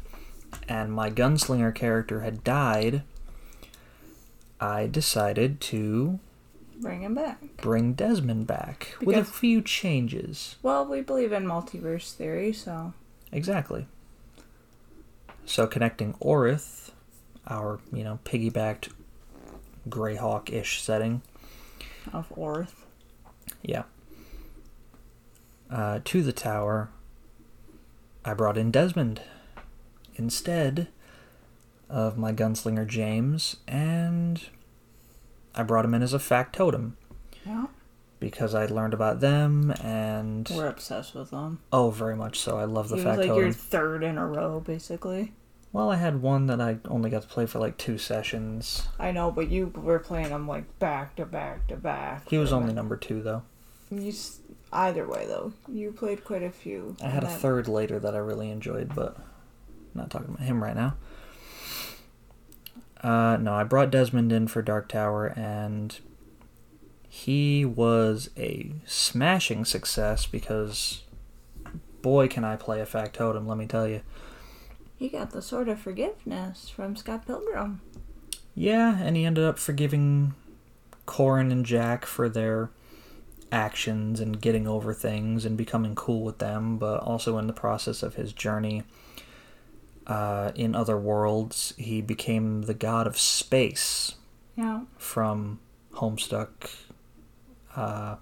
Speaker 2: and my gunslinger character had died, I decided to
Speaker 1: Bring him back.
Speaker 2: bring Desmond back with a few changes.
Speaker 1: Well, we believe in multiverse theory, so
Speaker 2: Exactly. So connecting Orith, our, you know, piggybacked Greyhawk-ish setting,
Speaker 1: of Orith.
Speaker 2: yeah, uh, to the tower, I brought in Desmond instead of my gunslinger James, and I brought him in as a factotum
Speaker 1: Yeah.
Speaker 2: because I learned about them, and
Speaker 1: We're obsessed with them.
Speaker 2: oh, very much so. I love the
Speaker 1: He was
Speaker 2: factotum.
Speaker 1: like your third in a row, basically.
Speaker 2: Well, I had one that I only got to play for like two sessions.
Speaker 1: I know, but you were playing them like back to back to back.
Speaker 2: He was only number two, though.
Speaker 1: You, either way, though, you played quite a few.
Speaker 2: I had a third later that I really enjoyed, but I'm not talking about him right now. Uh, no, I brought Desmond in for Dark Tower, and he was a smashing success because, boy, can I play a factotum, let me tell you.
Speaker 1: He got the sword of forgiveness from Scott Pilgrim.
Speaker 2: Yeah, and he ended up forgiving Corrin and Jack for their actions and getting over things and becoming cool with them, but also in the process of his journey uh, in other worlds, he became the god of space
Speaker 1: Yeah.
Speaker 2: from Homestuck uh,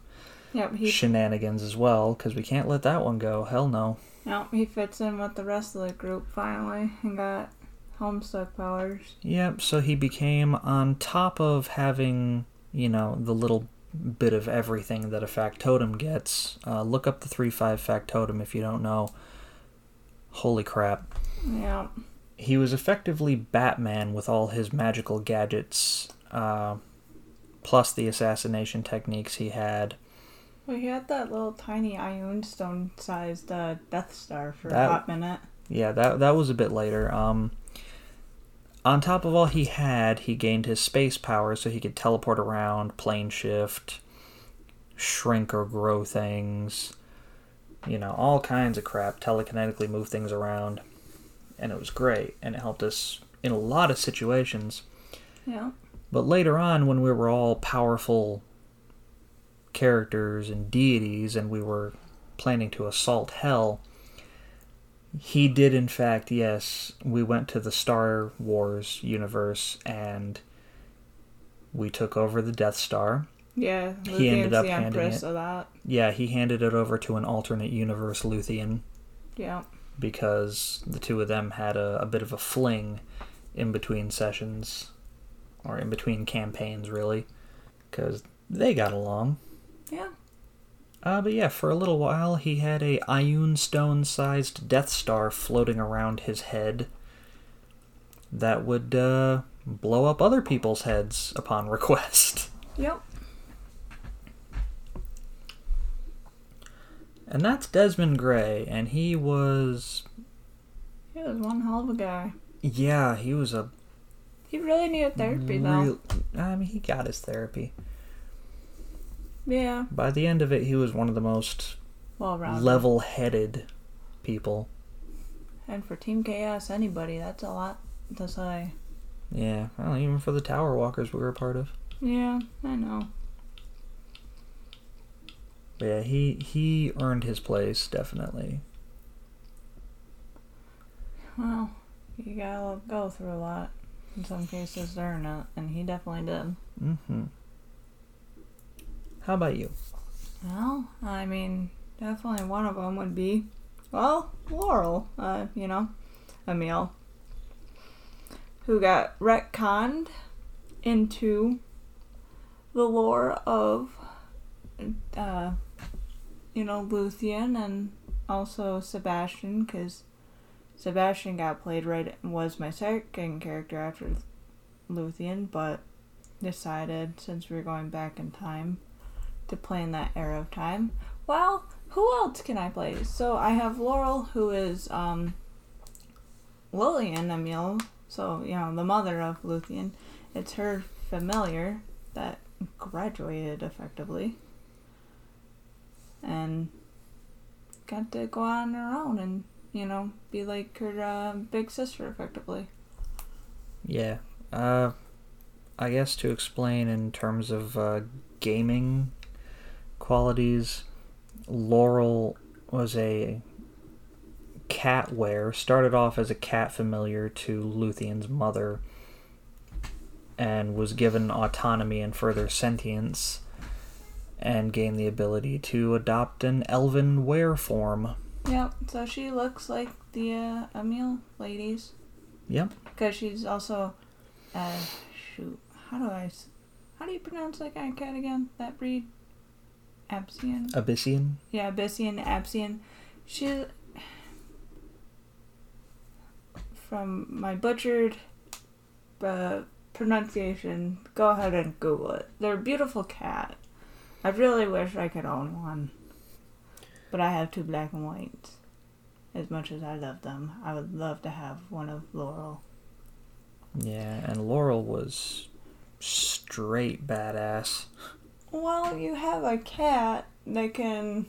Speaker 1: Yep. He.
Speaker 2: shenanigans as well, because we can't let that one go. Hell no.
Speaker 1: Yep. He fits in with the rest of the group finally and got Homestuck powers.
Speaker 2: Yep, so he became on top of having, you know, the little bit of everything that a factotum gets. Uh, look up the 3 5 factotum if you don't know. Holy crap.
Speaker 1: Yeah.
Speaker 2: He was effectively Batman with all his magical gadgets, uh, plus the assassination techniques he had.
Speaker 1: Well, he had that little tiny Ioun Stone sized uh, Death Star for
Speaker 2: That-
Speaker 1: a hot minute.
Speaker 2: Yeah, that that was a bit later. Um, on top of all he had, he gained his space power, so he could teleport around, plane shift, shrink or grow things, you know, all kinds of crap. Telekinetically move things around, and it was great, and it helped us in a lot of situations.
Speaker 1: Yeah.
Speaker 2: But later on, when we were all powerful characters and deities, and we were planning to assault Hell, he did, in fact, yes. We went to the Star Wars universe and we took over the Death Star.
Speaker 1: Yeah.
Speaker 2: He ended up handing
Speaker 1: Empress
Speaker 2: it-
Speaker 1: of that.
Speaker 2: Yeah, he handed it over to an alternate universe Luthien
Speaker 1: Yeah.
Speaker 2: Because the two of them had a, a bit of a fling in between sessions, or in between campaigns, really, because they got along.
Speaker 1: Yeah.
Speaker 2: Uh, but yeah, for a little while, he had a Ioun stone-sized Death Star floating around his head that would uh, blow up other people's heads upon *laughs* request.
Speaker 1: Yep.
Speaker 2: And that's Desmond Gray, and he was,
Speaker 1: He was one hell of a guy.
Speaker 2: yeah, he was a
Speaker 1: He really needed therapy, though.
Speaker 2: I mean, he got his therapy.
Speaker 1: Yeah.
Speaker 2: By the end of it, he was one of the most
Speaker 1: Well rounded.
Speaker 2: level-headed people.
Speaker 1: And for Team Chaos, anybody, that's a lot to say.
Speaker 2: Yeah, well, even for the Tower Walkers we were a part of.
Speaker 1: Yeah, I know.
Speaker 2: But yeah, he he earned his place definitely.
Speaker 1: Well, you gotta go through a lot in some cases to earn it, and he definitely did.
Speaker 2: Mm-hmm. How about you?
Speaker 1: Well, I mean, definitely one of them would be, well, Laurel. Uh, you know, Emil, who got retconned into the lore of, uh, you know, Luthien and also Sebastian, because Sebastian got played right was my second character after Luthien, but decided since we are going back in time to play in that era of time. Well, who else can I play? So I have Laurel, who is um, Lillian Emil, so you know the mother of Luthien. It's her familiar that graduated effectively, and got to go on her own and you know be like her uh, big sister effectively.
Speaker 2: Yeah. Uh, I guess to explain in terms of uh, gaming qualities, Laurel was a cat were. Started off as a cat familiar to Luthien's mother, and was given autonomy and further sentience, and gain the ability to adopt an elven were form.
Speaker 1: Yep. So she looks like the uh, Emil ladies.
Speaker 2: Yep.
Speaker 1: Because she's also, uh, shoot, how do I, how do you pronounce that guy cat again? That breed, Absian.
Speaker 2: Abyssian.
Speaker 1: Yeah, Abyssian, Absian. She, from my butchered uh, pronunciation, go ahead and Google it. They're a beautiful cat. I really wish I could own one. But I have two black and whites. As much as I love them, I would love to have one of Laurel.
Speaker 2: Yeah, and Laurel was straight badass.
Speaker 1: Well, you have a cat that can.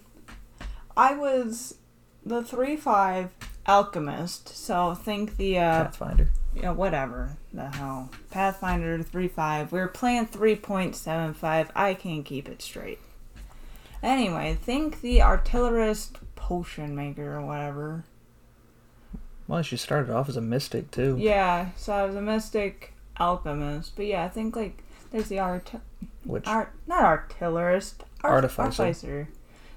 Speaker 1: I was the 3 5 alchemist, so think the. Uh,
Speaker 2: Pathfinder.
Speaker 1: Yeah, whatever the hell. Pathfinder 3.5. We're playing 3.75. I can't keep it straight. Anyway, think the artillerist potion maker or whatever.
Speaker 2: Well, she started off as a mystic too.
Speaker 1: Yeah, so I was a mystic alchemist. But yeah, I think like there's the art,
Speaker 2: Which
Speaker 1: art not artillerist, art-
Speaker 2: Artificer.
Speaker 1: artificer.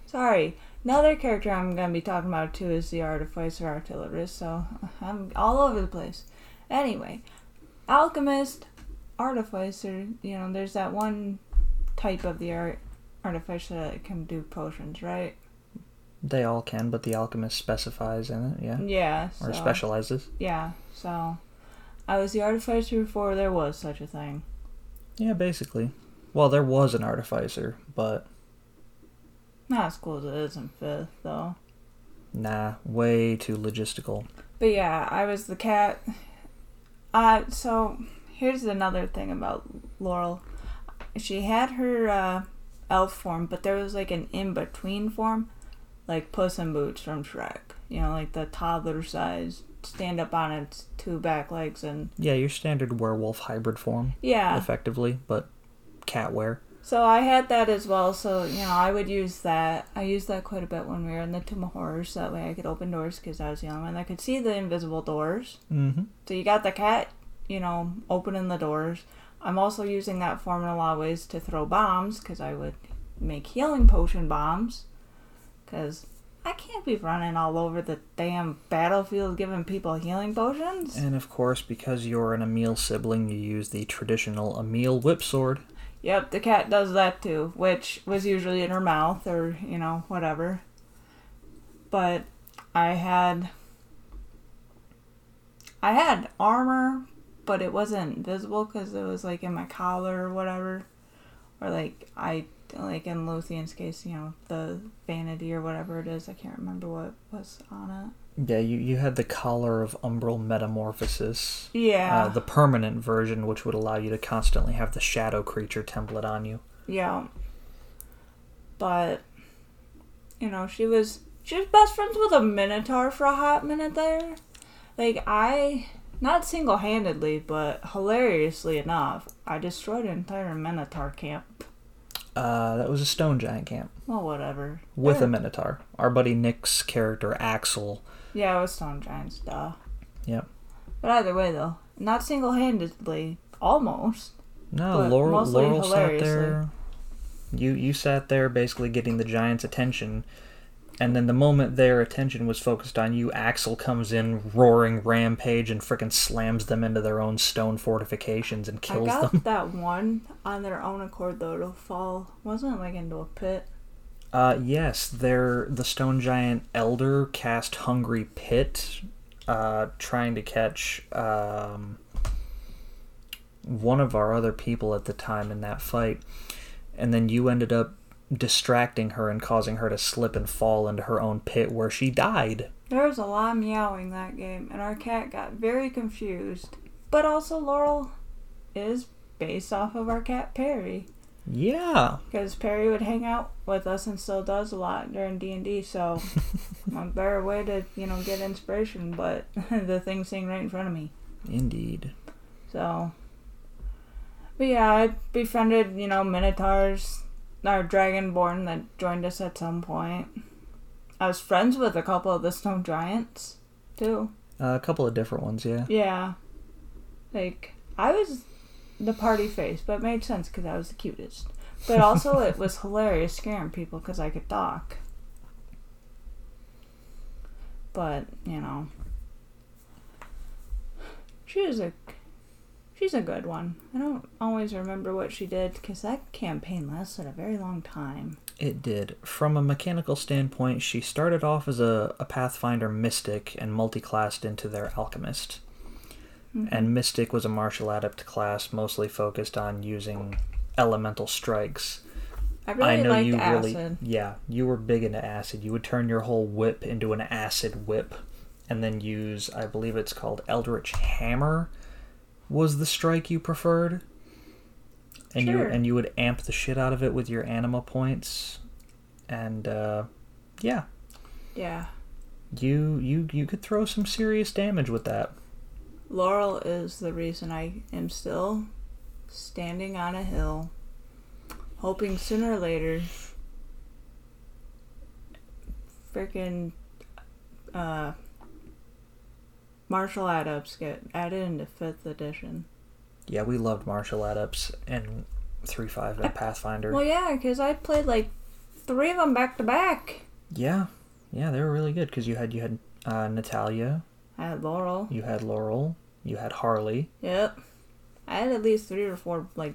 Speaker 1: Sorry, another character I'm gonna be talking about too is the artificer artillerist. So I'm all over the place. Anyway, alchemist, artificer. You know, there's that one type of the art artificer that can do potions, right?
Speaker 2: they all can, but the alchemist specifies in it, yeah.
Speaker 1: Yeah.
Speaker 2: Or
Speaker 1: so-
Speaker 2: specializes.
Speaker 1: Yeah. So I was the artificer before there was such a thing.
Speaker 2: Yeah, basically. Well, there was an artificer, but
Speaker 1: Not as cool as it is in fifth, though.
Speaker 2: nah, way too logistical.
Speaker 1: But yeah, I was the cat. Uh, so here's another thing about Laurel. She had her uh, elf form, but there was like an in between form, like Puss in Boots from Shrek. You know, like the toddler size, stand up on its two back legs, and
Speaker 2: Yeah, your standard werewolf hybrid form,
Speaker 1: yeah.
Speaker 2: effectively, but cat were.
Speaker 1: So I had that as well. So you know, I would use that. I used that quite a bit when we were in the Tomb of Horrors. That way, I could open doors because I was the only I could see the invisible doors.
Speaker 2: Mm-hmm.
Speaker 1: So you got the cat, you know, opening the doors. I'm also using that form in a lot of ways to throw bombs because I would make healing potion bombs. Because I can't be running all over the damn battlefield giving people healing potions.
Speaker 2: And of course, because you're an Emil sibling, you use the traditional Emil whip sword.
Speaker 1: Yep, the cat does that too, which was usually in her mouth or, you know, whatever. But I had I had armor, but it wasn't visible cuz it was like in my collar or whatever. Or like I like in Luthien's case, you know, the vanity or whatever it is, I can't remember what was on
Speaker 2: Yeah, you, you had the collar of umbral metamorphosis.
Speaker 1: Yeah.
Speaker 2: Uh, the permanent version, which would allow you to constantly have the shadow creature template on you.
Speaker 1: Yeah. But you know, she was she was best friends with a Minotaur for a hot minute there. Like I not single handedly, but hilariously enough, I destroyed an entire Minotaur camp.
Speaker 2: Uh, that was a stone giant camp
Speaker 1: Well whatever.
Speaker 2: with a minotaur. Our buddy Nick's character Axel.
Speaker 1: Yeah, it was Stone Giants, duh.
Speaker 2: Yep.
Speaker 1: But either way though, not single handedly, almost.
Speaker 2: No, Laurel, Laurel sat there You you sat there basically getting the giant's attention, and then the moment their attention was focused on you, Axel comes in roaring rampage and frickin' slams them into their own stone fortifications and
Speaker 1: I
Speaker 2: kills
Speaker 1: got
Speaker 2: them. *laughs*
Speaker 1: that one on their own accord though to fall. Wasn't like into a pit?
Speaker 2: Uh, yes, they're the stone giant elder cast hungry pit, uh, trying to catch um, one of our other people at the time in that fight, and then you ended up distracting her and causing her to slip and fall into her own pit where she died.
Speaker 1: There was a lot of meowing that game, and our cat got very confused. But also, Laurel is based off of our cat Perry,
Speaker 2: Yeah,
Speaker 1: because Perry would hang out with us and still does a lot during D and D. So, *laughs* a better way to you know get inspiration, but *laughs* the thing's sitting right in front of me.
Speaker 2: indeed.
Speaker 1: So, but yeah, I befriended you know minotaurs, our dragonborn that joined us at some point. I was friends with a couple of the stone giants, too.
Speaker 2: Uh, a couple of different ones, yeah.
Speaker 1: Yeah. Like, I was the party face, but it made sense because I was the cutest. But also, it was hilarious scaring people because I could talk. But, you know. She was a. She's a good one. I don't always remember what she did because that campaign lasted a very long time.
Speaker 2: It did. From a mechanical standpoint, she started off as a, a Pathfinder mystic and multiclassed into their alchemist. And Mystic was a martial adept class mostly focused on using elemental strikes.
Speaker 1: I really
Speaker 2: I know
Speaker 1: liked
Speaker 2: you
Speaker 1: acid.
Speaker 2: really yeah, you were big into acid. You would turn your whole whip into an acid whip and then use I believe it's called Eldritch Hammer was the strike you preferred. And you and you would amp the shit out of it with your anima points. And uh yeah,
Speaker 1: Yeah.
Speaker 2: you you you could throw some serious damage with that.
Speaker 1: Laurel is the reason I am still standing on a hill, hoping sooner or later, freaking uh, martial adepts get added into fifth edition.
Speaker 2: Yeah, we loved martial adepts and three five and Pathfinder.
Speaker 1: Well, yeah, because I played like three of them back to back.
Speaker 2: Yeah, yeah, they were really good because you had you had uh, Natalia,
Speaker 1: I had Laurel.
Speaker 2: you had Laurel, you had Harley.
Speaker 1: Yep. I had at least three or four, like,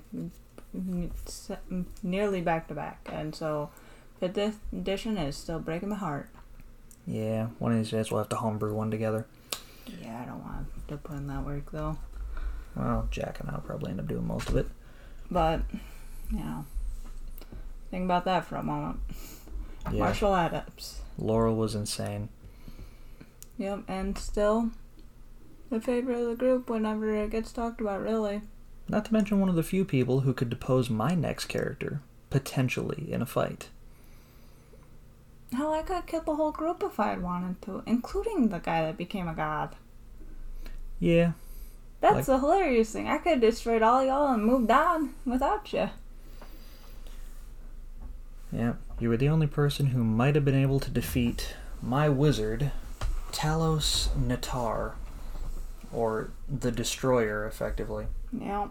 Speaker 1: nearly back to back. And so, fifth edition is still breaking my heart.
Speaker 2: Yeah, one of these days we'll have to homebrew one together.
Speaker 1: Yeah, I don't want to put in that work though.
Speaker 2: Well, Jack and I'll probably end up doing most of it.
Speaker 1: But, you know, think about that for a moment.
Speaker 2: Yeah,
Speaker 1: Martial adepts.
Speaker 2: Laurel was insane.
Speaker 1: Yep, and still the favorite of the group whenever it gets talked about, really.
Speaker 2: Not to mention one of the few people who could depose my next character potentially in a fight.
Speaker 1: Hell, I could kill the whole group if I had wanted to, including the guy that became a god.
Speaker 2: Yeah,
Speaker 1: That's
Speaker 2: Like-
Speaker 1: the hilarious thing. I could have destroyed all y'all and moved on without you.
Speaker 2: yeah. You were the only person who might have been able to defeat my wizard, Talos Natar, or the Destroyer, effectively.
Speaker 1: Yeah.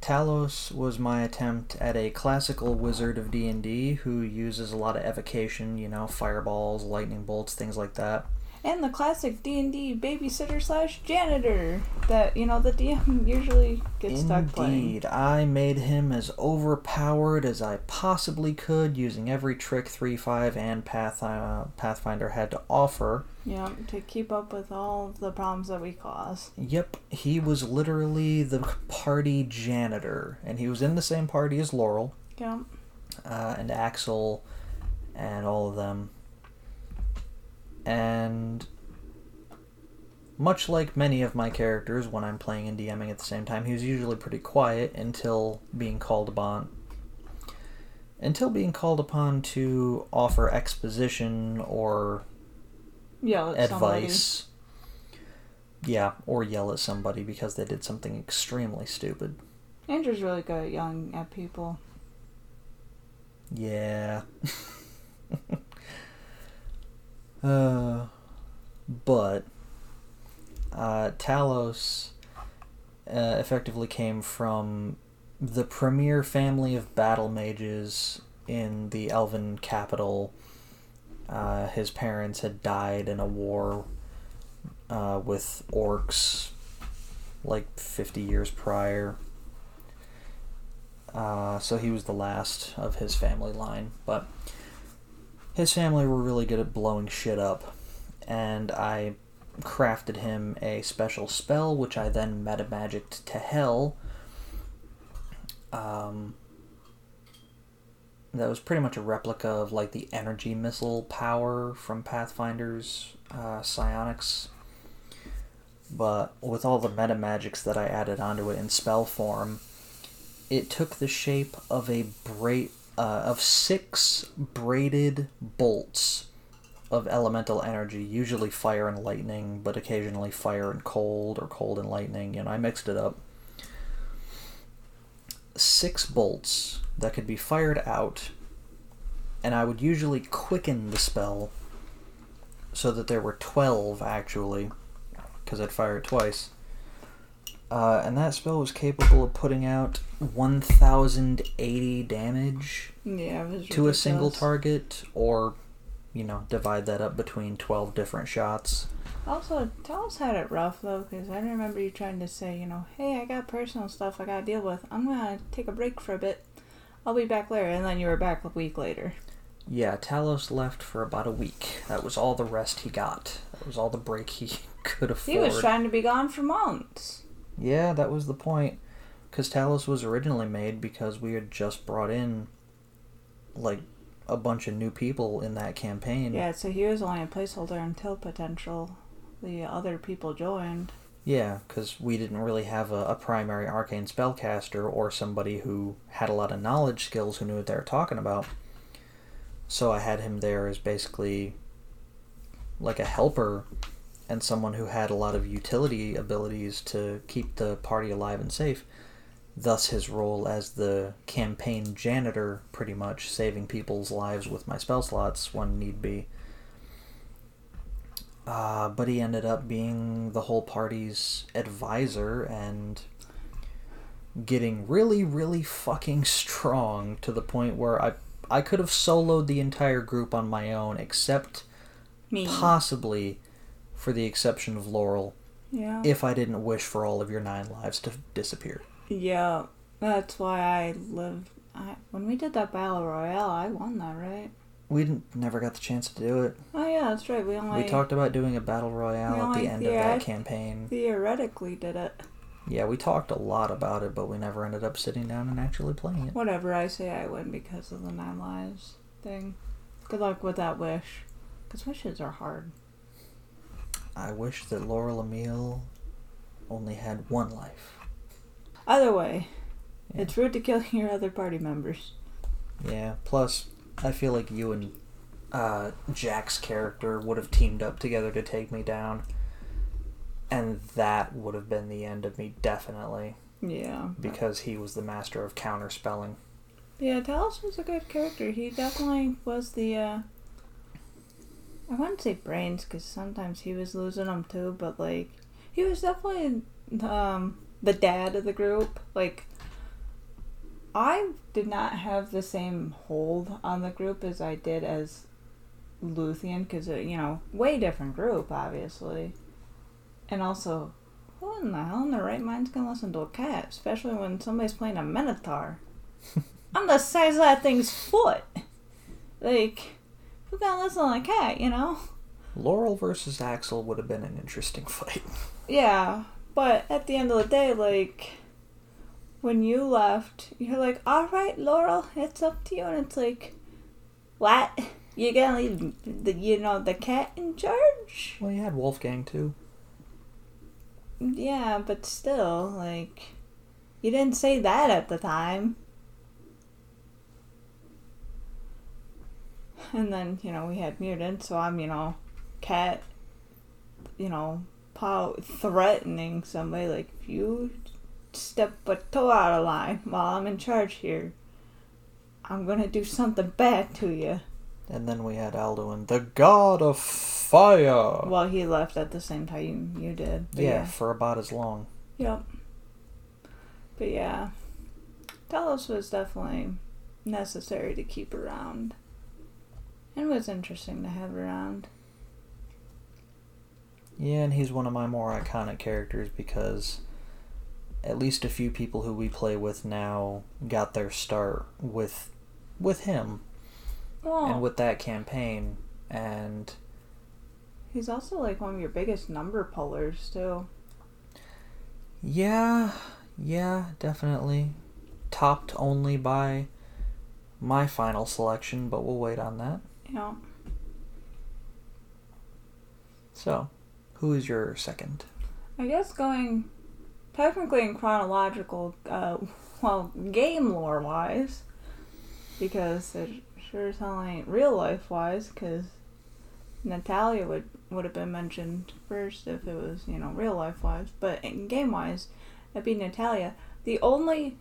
Speaker 2: Talos was my attempt at a classical wizard of D&D who uses a lot of evocation, you know, fireballs, lightning bolts, things like that.
Speaker 1: And the classic D and D babysitter slash janitor that you know the DM *laughs* usually gets stuck playing.
Speaker 2: Indeed, I made him as overpowered as I possibly could using every trick 3.5 and Path, uh, Pathfinder had to offer.
Speaker 1: Yep, to keep up with all the problems that we cause.
Speaker 2: Yep, he was literally the party janitor, and he was in the same party as Laurel.
Speaker 1: Yep.
Speaker 2: uh, and Axel and all of them. And much like many of my characters when I'm playing and DMing at the same time, he was usually pretty quiet until being called upon. Until being called upon to offer exposition or
Speaker 1: Yell at somebody.
Speaker 2: advice. Yeah, or yell at somebody because they did something extremely stupid.
Speaker 1: Andrew's really good at yelling at people.
Speaker 2: Yeah. *laughs* uh, but uh, Talos uh, effectively came from the premier family of battle mages in the elven capital. Uh, his parents had died in a war uh, with orcs like 50 years prior. Uh, so he was the last of his family line. But his family were really good at blowing shit up. And I crafted him a special spell, which I then metamagicked to hell. Um, that was pretty much a replica of like the energy missile power from Pathfinder's uh, psionics. But with all the meta magics that I added onto it in spell form, it took the shape of a braid uh, of six braided bolts of elemental energy, usually fire and lightning, but occasionally fire and cold or cold and lightning. You know, I mixed it up. Six bolts that could be fired out, and I would usually quicken the spell so that there were 12 actually, because I'd fire it twice. Uh, and that spell was capable of putting out 1080 damage
Speaker 1: Yeah,
Speaker 2: to a single target, or, you know, divide that up between 12 different shots.
Speaker 1: Also, Talos had it rough though, because I remember you trying to say, you know, hey, I got personal stuff I gotta deal with. I'm gonna take a break for a bit. I'll be back later, and then you were back a week later.
Speaker 2: Yeah, Talos left for about a week. That was all the rest he got. That was all the break he *laughs* could afford.
Speaker 1: He was trying to be gone for months.
Speaker 2: Yeah, that was the point. Because Talos was originally made because we had just brought in, like, a bunch of new people in that campaign.
Speaker 1: Yeah, so he was only a placeholder until potential the other people joined.
Speaker 2: Yeah, because we didn't really have a, a primary arcane spellcaster or somebody who had a lot of knowledge skills who knew what they were talking about. So I had him there as basically like a helper and someone who had a lot of utility abilities to keep the party alive and safe. Thus, his role as the campaign janitor, pretty much saving people's lives with my spell slots when need be. Uh, but he ended up being the whole party's advisor and getting really, really fucking strong to the point where I I could have soloed the entire group on my own, except
Speaker 1: Me.
Speaker 2: possibly for the exception of Laurel,
Speaker 1: yeah.
Speaker 2: if I didn't wish for all of your nine lives to disappear.
Speaker 1: Yeah, that's why I lived. I, when we did that battle royale, I won that, right?
Speaker 2: We didn't, never got the chance to do it.
Speaker 1: Oh yeah, that's right. We only
Speaker 2: We talked about doing a battle royale at the end of that campaign.
Speaker 1: theoretically did it.
Speaker 2: Yeah, we talked a lot about it, but we never ended up sitting down and actually playing it.
Speaker 1: Whatever. I say I win because of the nine lives thing. Good luck with that wish, because wishes are hard.
Speaker 2: I wish that Laurel Emile only had one life.
Speaker 1: Either way,
Speaker 2: Yeah.
Speaker 1: it's rude to kill *laughs* your other party members.
Speaker 2: Yeah, plus, I feel like you and uh, Jack's character would have teamed up together to take me down. And that would have been the end of me, definitely,
Speaker 1: Yeah.
Speaker 2: because he was the master of counterspelling.
Speaker 1: Yeah, Talos was a good character. He definitely was the, uh... I wouldn't say brains, because sometimes he was losing them too, but, like, he was definitely, um, the dad of the group. Like, I did not have the same hold on the group as I did as Luthien, because, you know, way different group, obviously. And also, who in the hell in their right mind's gonna listen to a cat, especially when somebody's playing a Minotaur? *laughs* I'm the size of that thing's foot. Like, who gonna listen to a cat, you know?
Speaker 2: Laurel versus Axel would have been an interesting *laughs* fight.
Speaker 1: Yeah, but at the end of the day, like, when you left, you're like, all right, Laurel, it's up to you. And it's like, what? You're gonna leave the, you know, the cat in charge?
Speaker 2: Well, you had Wolfgang too.
Speaker 1: Yeah, but still, like, you didn't say that at the time. And then, you know, we had mutant, so I'm, you know, cat, you know, pow- threatening somebody, like, if you step a toe out of line while I'm in charge here, I'm gonna do something bad to you.
Speaker 2: And then we had Alduin, the god of fire.
Speaker 1: Well, he left at the same time you did. but
Speaker 2: yeah, for about as long.
Speaker 1: Yep. But yeah, Talos was definitely necessary to keep around. And was interesting to have around.
Speaker 2: Yeah, and he's one of my more iconic characters because at least a few people who we play with now got their start with with him
Speaker 1: Well,
Speaker 2: and with that campaign and
Speaker 1: he's also like one of your biggest number pullers too.
Speaker 2: yeah, yeah, definitely topped only by my final selection, but we'll wait on that.
Speaker 1: Know,
Speaker 2: So, who is your second?
Speaker 1: I guess going technically in chronological, uh, *laughs* well, game lore wise, because it sure as hell ain't real life wise, because Natalia would would have been mentioned first if it was you know real life wise, but in game wise, it'd be Natalia. The only,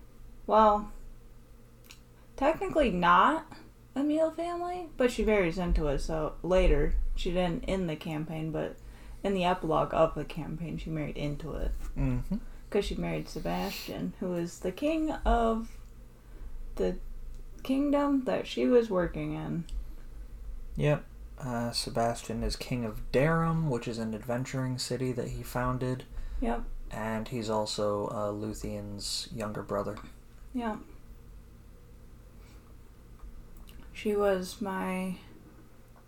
Speaker 1: well, technically not Emil family, but she varies into it. So later, she didn't in the campaign, but in the epilogue of the campaign, she married into it
Speaker 2: Mm-hmm.
Speaker 1: because she married Sebastian, who is the king of the kingdom that she was working in.
Speaker 2: Yep. Uh, Sebastian is king of Darum, which is an adventuring city that he founded,
Speaker 1: Yep,
Speaker 2: and he's also uh, Luthien's younger brother.
Speaker 1: yep. She was my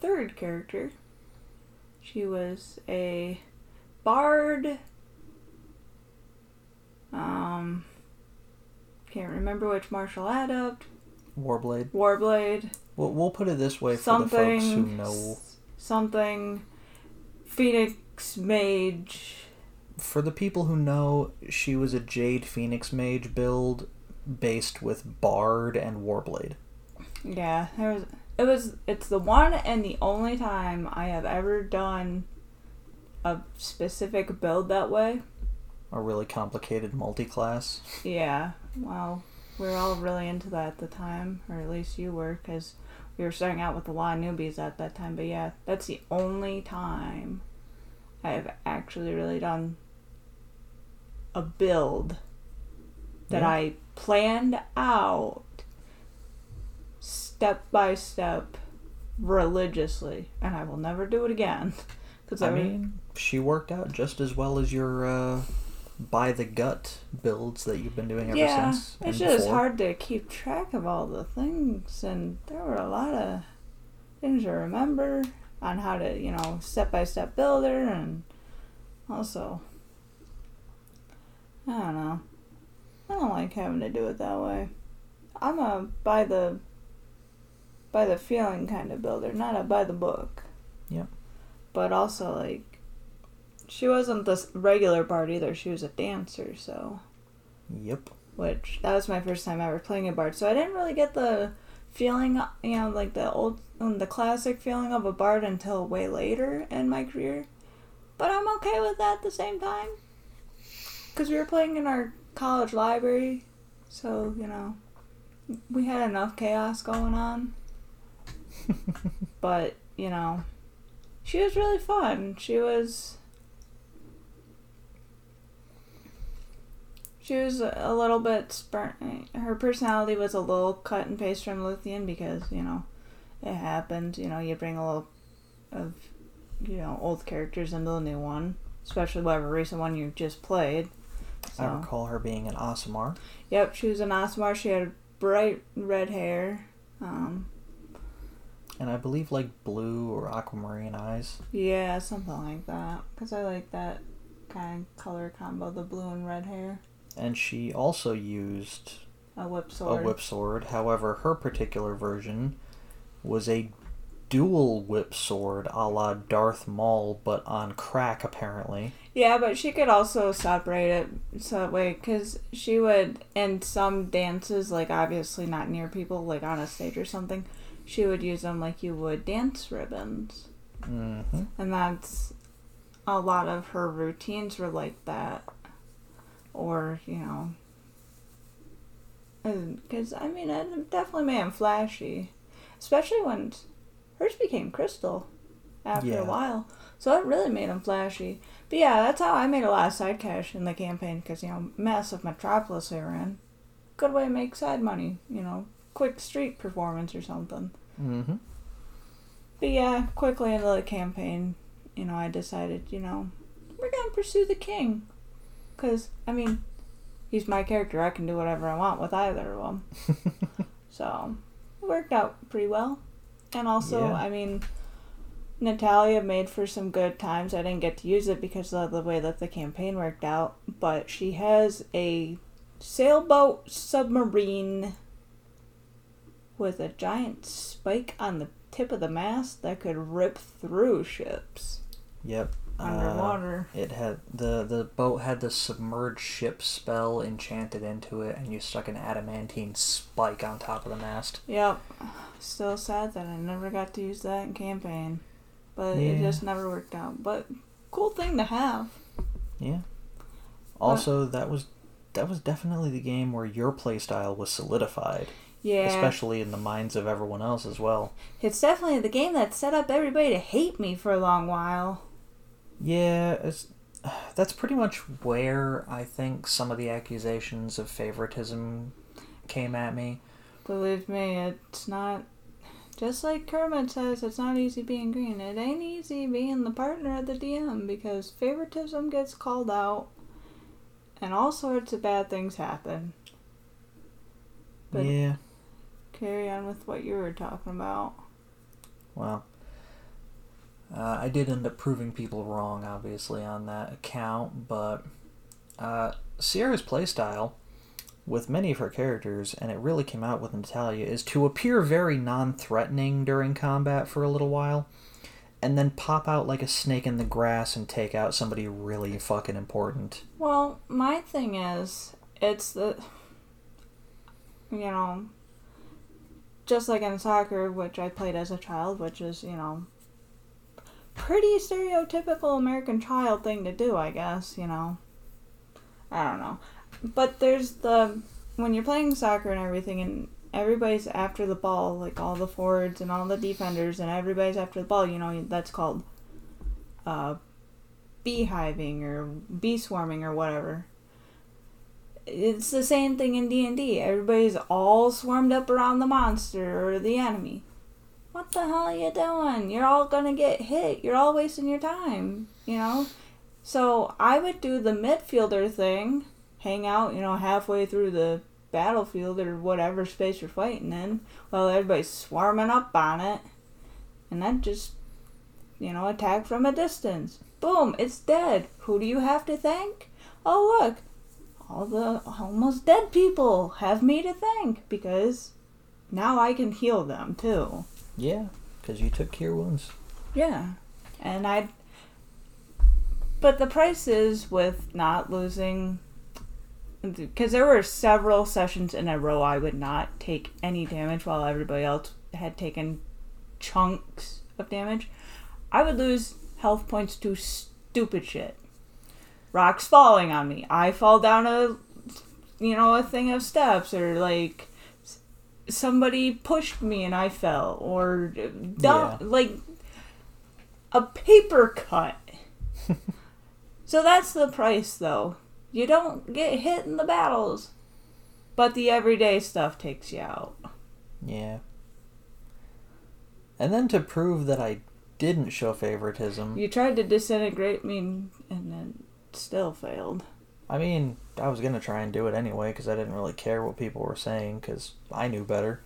Speaker 1: third character. She was a bard. Um, can't remember which martial adept.
Speaker 2: Warblade.
Speaker 1: Warblade.
Speaker 2: We'll, we'll put it this way for the folks who know.
Speaker 1: something phoenix mage
Speaker 2: For the people who know, she was a Jade Phoenix Mage build based with Bard and Warblade.
Speaker 1: Yeah there was it was it's the one and the only time i have ever done a specific build that way
Speaker 2: A really complicated multi class.
Speaker 1: yeah well we were all really into that at the time or at least you were because we were starting out with a lot of newbies at that time but yeah that's the only time i've actually really done a build that
Speaker 2: Yeah.
Speaker 1: I planned out step by step religiously, and I will never do it again. *laughs* Because
Speaker 2: I mean, she worked out just as well as your uh, by the gut builds that you've been doing ever
Speaker 1: yeah,
Speaker 2: since.
Speaker 1: it's just
Speaker 2: before.
Speaker 1: hard to keep track of all the things, and there were a lot of things to remember on how to, you know, step by step builder, and also, I don't know. I don't like having to do it that way. I'm a by the by the feeling kind of builder, not a by the book.
Speaker 2: Yep.
Speaker 1: But also like she wasn't the regular bard either. She was a dancer, so
Speaker 2: Yep.
Speaker 1: which that was my first time ever playing a bard. So I didn't really get the feeling, you know, like the old, um, the classic feeling of a bard until way later in my career. But I'm okay with that at the same time, because we were playing in our college library, so you know, we had enough chaos going on. *laughs* But you know, she was really fun. She was. She was a little bit spur- Her personality was a little cut and paste from Luthien because you know, it happened. You know, you bring a little of you know old characters into the new one, especially whatever recent one you just played.
Speaker 2: I
Speaker 1: So,
Speaker 2: recall her being an Aasimar.
Speaker 1: yep, she was an Aasimar. She had bright red hair. Um,
Speaker 2: And I believe like blue or aquamarine eyes.
Speaker 1: yeah, something like that. Cause I like that kind of color combo, the blue and red hair.
Speaker 2: And she also used
Speaker 1: A whip sword.
Speaker 2: a whip sword. However, her particular version was a dual whip sword a la Darth Maul, but on crack apparently.
Speaker 1: Yeah, but she could also separate it so that way, because she would, in some dances, like obviously not near people, like on a stage or something, she would use them like you would dance ribbons.
Speaker 2: hmm
Speaker 1: And that's a lot of her routines were like that. Or, you know. Because, I mean, it definitely made him flashy. Especially when hers became crystal after
Speaker 2: Yeah.
Speaker 1: a while. So it really made him flashy. But yeah, that's how I made a lot of side cash in the campaign because, you know, massive metropolis they were in. good way to make side money. You know, quick street performance or something.
Speaker 2: Mm-hmm.
Speaker 1: But yeah, quickly into the campaign, you know, I decided, you know, we're gonna pursue the king, cause I mean, he's my character. I can do whatever I want with either of them. *laughs* so it worked out pretty well. And also,
Speaker 2: Yeah.
Speaker 1: I mean, Natalia made for some good times. I didn't get to use it because of the way that the campaign worked out, but she has a sailboat submarine with a giant spike on the tip of the mast that could rip through ships
Speaker 2: Yep. Uh,
Speaker 1: underwater.
Speaker 2: it had the the boat had the submerged ship spell enchanted into it, and you stuck an adamantine spike on top of the mast.
Speaker 1: Yep. Still sad that I never got to use that in campaign. But it just never worked out. But cool thing to have.
Speaker 2: Yeah. Also, that was that was definitely the game where your playstyle was solidified,
Speaker 1: Yeah.
Speaker 2: especially in the minds of everyone else as well.
Speaker 1: It's definitely the game that set up everybody to hate me for a long while.
Speaker 2: Yeah, it's *sighs* that's pretty much where I think some of the accusations of favoritism came at me.
Speaker 1: Believe me, it's not. Just like Kermit says, it's not easy being green. It ain't easy being the partner of the DM because favoritism gets called out and all sorts of bad things happen. But-
Speaker 2: yeah.
Speaker 1: Carry on with what you were talking about.
Speaker 2: Well, uh, I did end up proving people wrong, obviously, on that account, but uh, Sierra's playstyle with many of her characters, and it really came out with Natalia, is to appear very non threatening during combat for a little while, and then pop out like a snake in the grass and take out somebody really fucking important.
Speaker 1: Well, my thing is, it's the. You know. Just like in soccer, which I played as a child, which is, you know. Pretty stereotypical American child thing to do, I guess, you know. I don't know. But there's the. When you're playing soccer and everything, and everybody's after the ball, like all the forwards and all the defenders, and everybody's after the ball, you know, that's called. Uh, beehiving or bee swarming or whatever. It's the same thing in D and D. Everybody's all swarmed up around the monster or the enemy. What the hell are you doing? You're all gonna get hit. You're all wasting your time. You know. So I would do the midfielder thing, hang out, you know, halfway through the battlefield or whatever space you're fighting in, while everybody's swarming up on it, and then just, you know, attack from a distance. Boom, it's dead. Who do you have to thank? Oh, look, all the almost dead people have me to thank because now I can heal them too.
Speaker 2: Yeah, because you took cure wounds.
Speaker 1: Yeah, and I. But the price is with not losing. Because there were several sessions in a row I would not take any damage while everybody else had taken chunks of damage. I would lose health points to stupid shit. Rocks falling on me. I fall down a, you know, a thing of steps, or like somebody pushed me and I fell, or
Speaker 2: Yeah.
Speaker 1: like a paper cut. *laughs* so that's the price, though. You don't get hit in the battles, but the everyday stuff takes you out.
Speaker 2: Yeah. And then to prove that I didn't show favoritism,
Speaker 1: You tried to disintegrate me, and then still failed.
Speaker 2: I mean, I was gonna try and do it anyway because I didn't really care what people were saying because I knew better.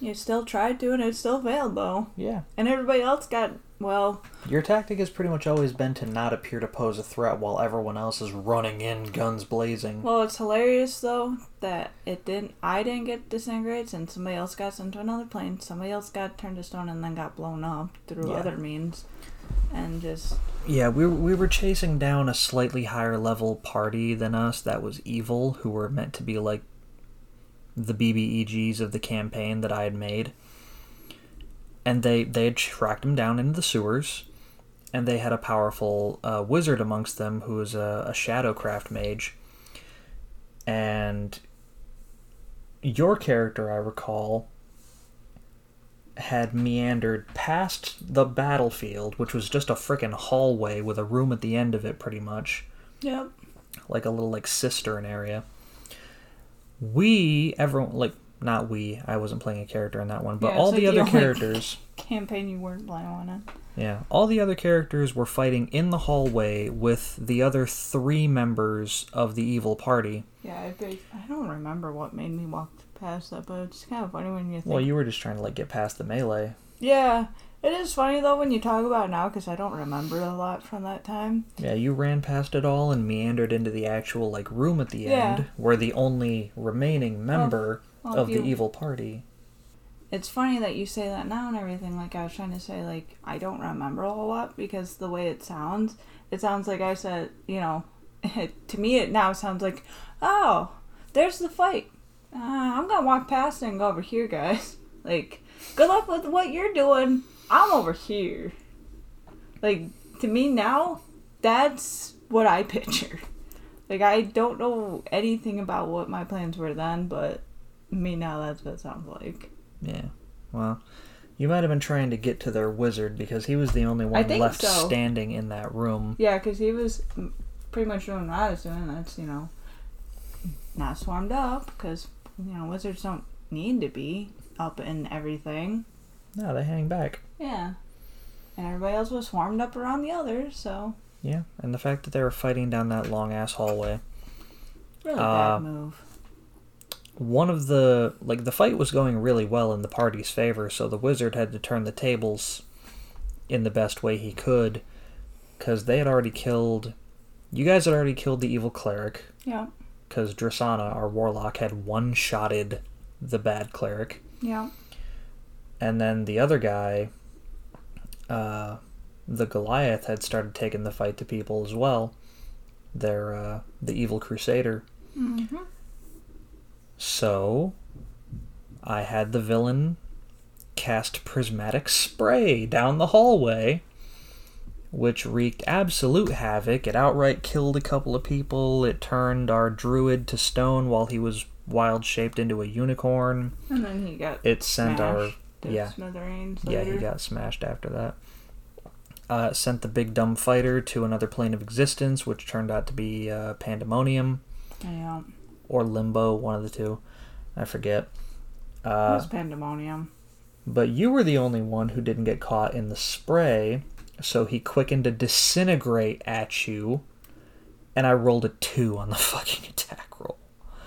Speaker 1: You still tried to, and it still failed, though.
Speaker 2: Yeah.
Speaker 1: And everybody else got well.
Speaker 2: Your tactic has pretty much always been to not appear to pose a threat while everyone else is running in, guns blazing.
Speaker 1: Well, it's hilarious though that it didn't. I didn't get disintegrates, and somebody else got sent to another plane. Somebody else got turned to stone and then got blown up through
Speaker 2: Yeah.
Speaker 1: other means, and just
Speaker 2: Yeah, we we were chasing down a slightly higher level party than us that was evil, who were meant to be like the BBEGs of the campaign that I had made. And they they had tracked him down into the sewers, and they had a powerful uh, wizard amongst them who was a, a shadowcraft mage. And your character, I recall, had meandered past the battlefield, which was just a frickin' hallway with a room at the end of it, pretty much,
Speaker 1: yep.
Speaker 2: like a little like cistern area, we everyone like not we I wasn't playing a character in that one, but
Speaker 1: Yeah,
Speaker 2: all the
Speaker 1: the
Speaker 2: other characters *laughs*
Speaker 1: Campaign you weren't playing on it.
Speaker 2: Yeah, all the other characters were fighting in the hallway with the other three members of the evil party.
Speaker 1: Yeah, I, I don't remember what made me walk past that, but it's kind of funny when you think.
Speaker 2: Well, you were just trying to like get past the melee.
Speaker 1: Yeah, it is funny though when you talk about it now because I don't remember a lot from that time.
Speaker 2: Yeah, you ran past it all and meandered into the actual like room at the
Speaker 1: Yeah.
Speaker 2: end, where the only remaining member
Speaker 1: Well,
Speaker 2: of
Speaker 1: if
Speaker 2: the
Speaker 1: you-
Speaker 2: evil party.
Speaker 1: It's funny that you say that now and everything. Like I was trying to say, like I don't remember a whole lot because the way it sounds, it sounds like I said, you know, *laughs* to me it now sounds like, oh, there's the fight. Uh, I'm gonna walk past and go over here, guys. *laughs* Like, good luck with what you're doing. I'm over here. Like to me now, that's what I *laughs* picture. Like I don't know anything about what my plans were then, but me now that's what it sounds like.
Speaker 2: Yeah. Well, you might have been trying to get to their wizard because he was the only one left
Speaker 1: so.
Speaker 2: standing in that room.
Speaker 1: Yeah, because he was pretty much doing what I was doing. That's, you know, not swarmed up because, you know, wizards don't need to be up in everything.
Speaker 2: No, they hang back.
Speaker 1: Yeah. And everybody else was swarmed up around the others, so
Speaker 2: Yeah, and the fact that they were fighting down that long ass hallway.
Speaker 1: really
Speaker 2: Uh,
Speaker 1: bad move.
Speaker 2: one of the like the fight was going really well in the party's favor so the wizard had to turn the tables in the best way he could because they had already killed you guys had already killed the evil cleric
Speaker 1: Yeah,
Speaker 2: because Drasana, our warlock, had one-shotted the bad cleric,
Speaker 1: yeah.
Speaker 2: and then the other guy, uh, the Goliath, had started taking the fight to people as well. They're uh, the evil crusader.
Speaker 1: Mm-hmm.
Speaker 2: So, I had the villain cast prismatic spray down the hallway, which wreaked absolute havoc. It outright killed a couple of people. It turned our druid to stone while he was wild shaped into a unicorn.
Speaker 1: And then he got
Speaker 2: It sent our yeah. yeah, he got smashed after that. Uh, sent the big dumb fighter to another plane of existence, which turned out to be uh, Pandemonium
Speaker 1: Yeah,
Speaker 2: or Limbo, one of the two. I forget.
Speaker 1: it
Speaker 2: Uh,
Speaker 1: was pandemonium.
Speaker 2: But you were the only one who didn't get caught in the spray, so he quickened to disintegrate at you, and I rolled a two on the *laughs* fucking attack roll.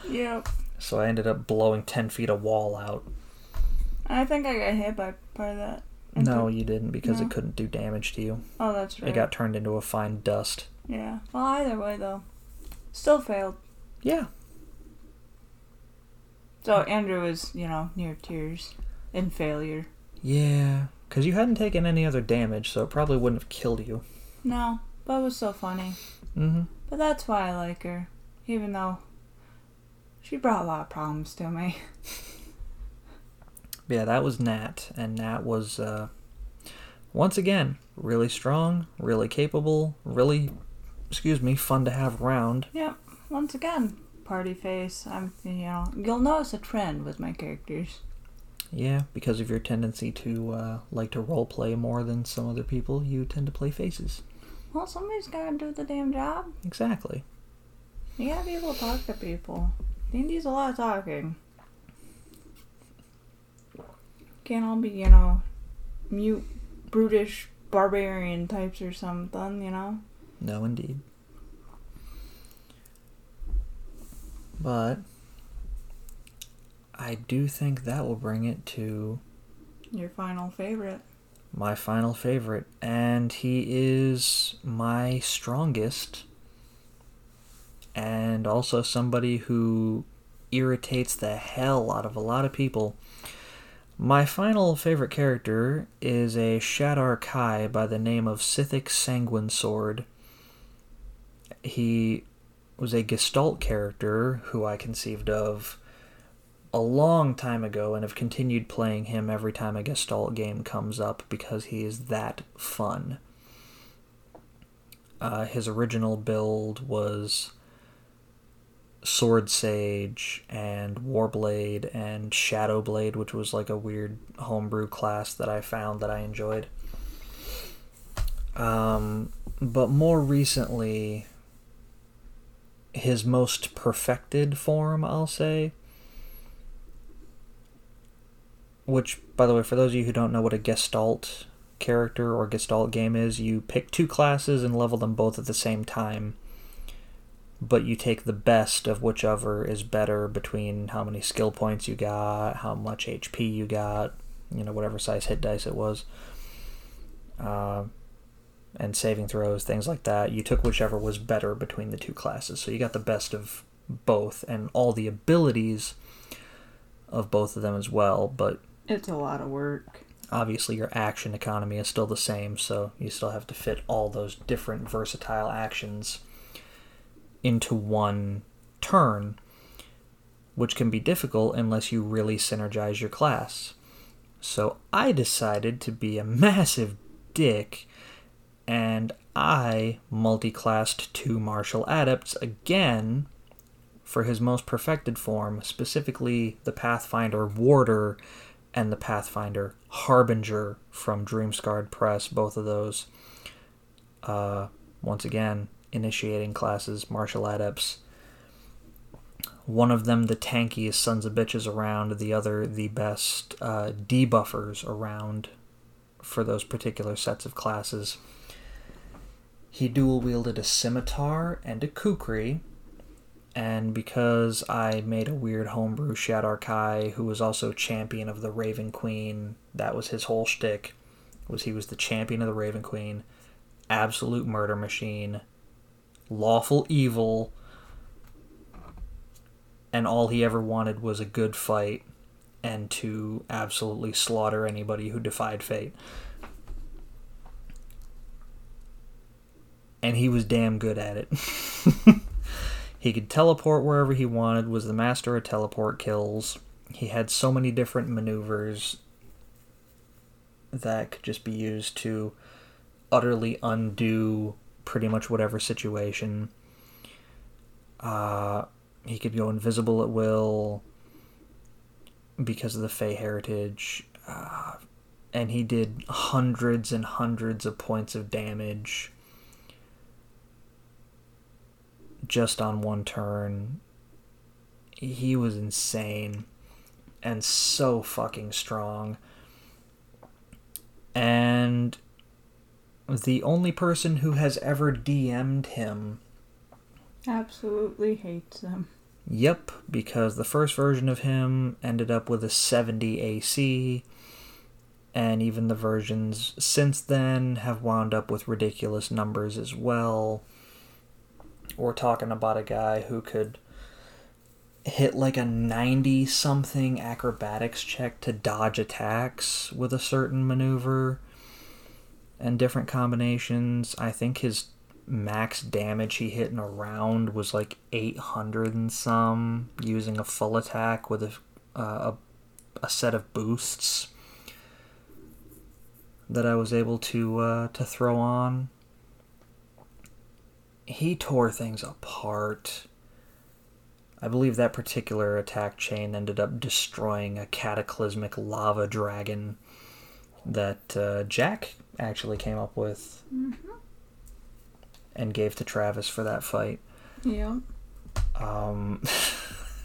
Speaker 1: Yep.
Speaker 2: So I ended up blowing 10 feet of wall out.
Speaker 1: I think I got hit by part of that. I
Speaker 2: No,
Speaker 1: think-
Speaker 2: you didn't because
Speaker 1: No.
Speaker 2: it couldn't do damage to you.
Speaker 1: Oh, that's right.
Speaker 2: It got turned into a fine dust.
Speaker 1: Yeah. Well, either way though, still failed.
Speaker 2: Yeah.
Speaker 1: So Andrew was, you know, near tears in failure.
Speaker 2: Yeah. Because you hadn't taken any other damage, so it probably wouldn't have killed you.
Speaker 1: No, but it was so funny.
Speaker 2: Mm-hmm.
Speaker 1: But that's why I like her, even though she brought a lot of problems to me. *laughs*
Speaker 2: Yeah, that was Nat, and Nat was, uh, once again, really strong, really capable, really, excuse me, fun to have around.
Speaker 1: Yep. Once again, party face. I'm, you know, you'll notice a trend with my characters.
Speaker 2: Yeah, because of your tendency to uh, like to role play more than some other people, you tend to play faces.
Speaker 1: Well, somebody's gotta do the damn job.
Speaker 2: Exactly.
Speaker 1: You gotta be able to talk to people. D&D's a lot of talking. Can't all be, you know, mute, brutish, barbarian types or something, you know?
Speaker 2: No, indeed. But I do think that will bring it to
Speaker 1: Your final favorite.
Speaker 2: my final favorite, and he is my strongest, and also somebody who irritates the hell out of a lot of people. My final favorite character is a Shadar Kai by the name of Sithic Sanguine Sword. He was a Gestalt character who I conceived of a long time ago and have continued playing him every time a Gestalt game comes up because he is that fun. Uh, his original build was Sword Sage and Warblade and Shadowblade, which was like a weird homebrew class that I found that I enjoyed. Um, but more recently, his most perfected form, I'll say, which, by the way, for those of you who don't know what a Gestalt character or Gestalt game is, you pick two classes and level them both at the same time. But you take the best of whichever is better between how many skill points you got, how much HP you got, you know, whatever size hit dice it was, uh, and saving throws, things like that. You took whichever was better between the two classes. So you got the best of both and all the abilities of both of them as well. But
Speaker 1: It's a lot of work.
Speaker 2: obviously your action economy is still the same, so you still have to fit all those different versatile actions into one turn, which can be difficult unless you really synergize your class. So I decided to be a *laughs* massive dick and I multi-classed two martial adepts again for his most perfected form, specifically the Pathfinder Warder and the Pathfinder Harbinger from Dreamscarred Press, both of those. Uh, once again, initiating classes, martial adepts. One of them, the tankiest sons of bitches around, the other, the best uh, debuffers around for those particular sets of classes. He dual wielded a scimitar and a kukri, and because I made a weird homebrew Shadar Kai, who was also champion of the Raven Queen, that was his whole shtick. Was he was the champion of the Raven Queen, absolute murder machine, lawful evil, and all he ever wanted was a good fight and to absolutely slaughter anybody who defied fate. And he was damn good at it. *laughs* He could teleport wherever he wanted, was the master of teleport kills. He had so many different maneuvers that could just be used to utterly undo pretty much whatever situation. Uh, he could go invisible at will because of the Fey heritage. Uh, and he did hundreds and hundreds of points of damage just on one turn. He was insane and so fucking strong. And the only person who has ever DM'd him,
Speaker 1: Absolutely hates him.
Speaker 2: yep, because the first version of him ended up with a 70 AC, and even the versions since then have wound up with ridiculous numbers as well. We're talking about a guy who could hit like a 90 something acrobatics check to dodge attacks with a certain maneuver and different combinations. I think his max damage he hit in a round was like 800 and some using a full attack with a, uh, a, a set of boosts that I was able to uh, to throw on he tore things apart. I believe that particular attack chain ended up destroying a cataclysmic lava dragon that uh, Jack actually came up with and gave to Travis for that fight.
Speaker 1: Yeah.
Speaker 2: Um,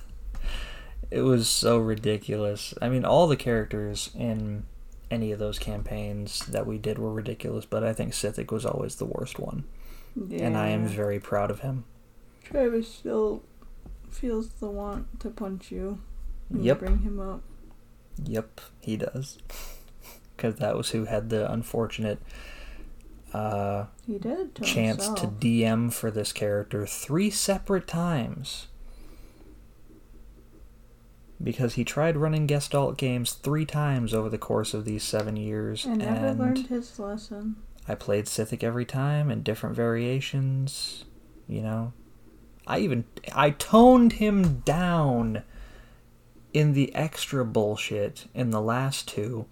Speaker 2: *laughs* it was so ridiculous. I mean, all the characters in any of those campaigns that we did were ridiculous, but I think Sithic was always the worst one.
Speaker 1: Yeah.
Speaker 2: And I am very proud of him.
Speaker 1: Travis still feels the want to punch you.
Speaker 2: Yep.
Speaker 1: You bring him up.
Speaker 2: Yep, he does. *laughs* Because that was who had the unfortunate uh,
Speaker 1: He did to
Speaker 2: chance
Speaker 1: himself.
Speaker 2: to DM for this character three separate times. Because he tried running Gestalt games three times over the course of these seven years,
Speaker 1: and never
Speaker 2: and
Speaker 1: learned his lesson.
Speaker 2: I played Sithic every time in different variations. You know, I even I toned him down in the extra bullshit in the last two,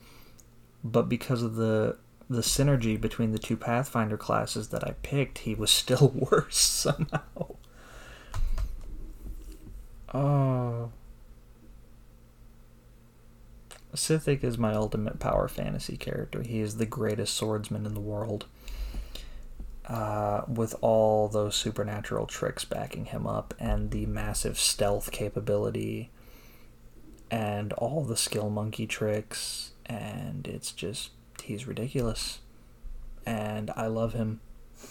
Speaker 2: but because of the the synergy between the two Pathfinder classes that I picked, he was still *laughs* worse somehow. Oh. Sithic is my ultimate power fantasy character. He is the greatest swordsman in the world. Uh, with all those supernatural tricks backing him up and the massive stealth capability and all the skill monkey tricks, and it's just he's ridiculous, and I love him,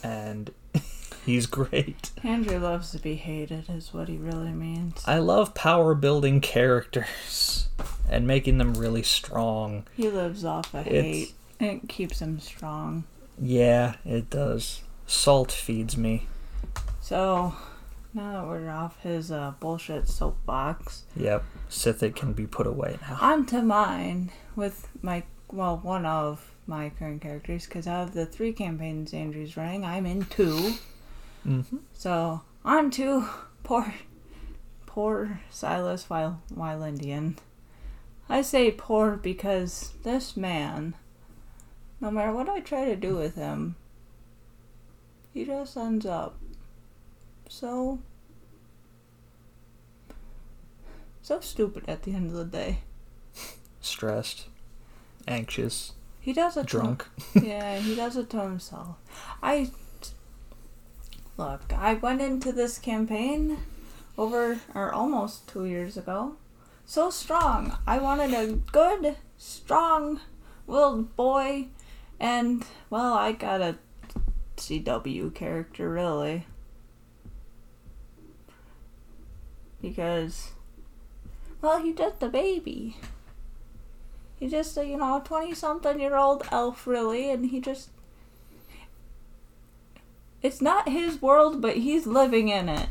Speaker 2: and *laughs* he's great. *laughs*
Speaker 1: Andrew loves to be hated, is what he really means.
Speaker 2: I love power building characters and making them really strong.
Speaker 1: He lives off of hate. It keeps him strong.
Speaker 2: Yeah, it does. Salt feeds me.
Speaker 1: So, now that we're off his uh, bullshit soapbox,
Speaker 2: Yep, Sithic can be put away now.
Speaker 1: on to mine with my, well, one of my current characters, because out of the three campaigns Andrew's running, I'm in two.
Speaker 2: Mm-hmm.
Speaker 1: So, on to *laughs* poor, poor Silas Weil- Wylandian. I say poor because this man, no matter what I try to do with him, he just ends up so so stupid at the end of the day.
Speaker 2: Stressed, anxious,
Speaker 1: He does it to
Speaker 2: drunk. *laughs*
Speaker 1: yeah, he does it to himself. I look. I went into this campaign over or almost two years ago. So strong. I wanted a good, strong-willed boy, and well, I got a CW character really. Because, well, he's just a baby. He's just a, you know, 20 something year old elf, really, and he just. It's not his world, but he's living in it.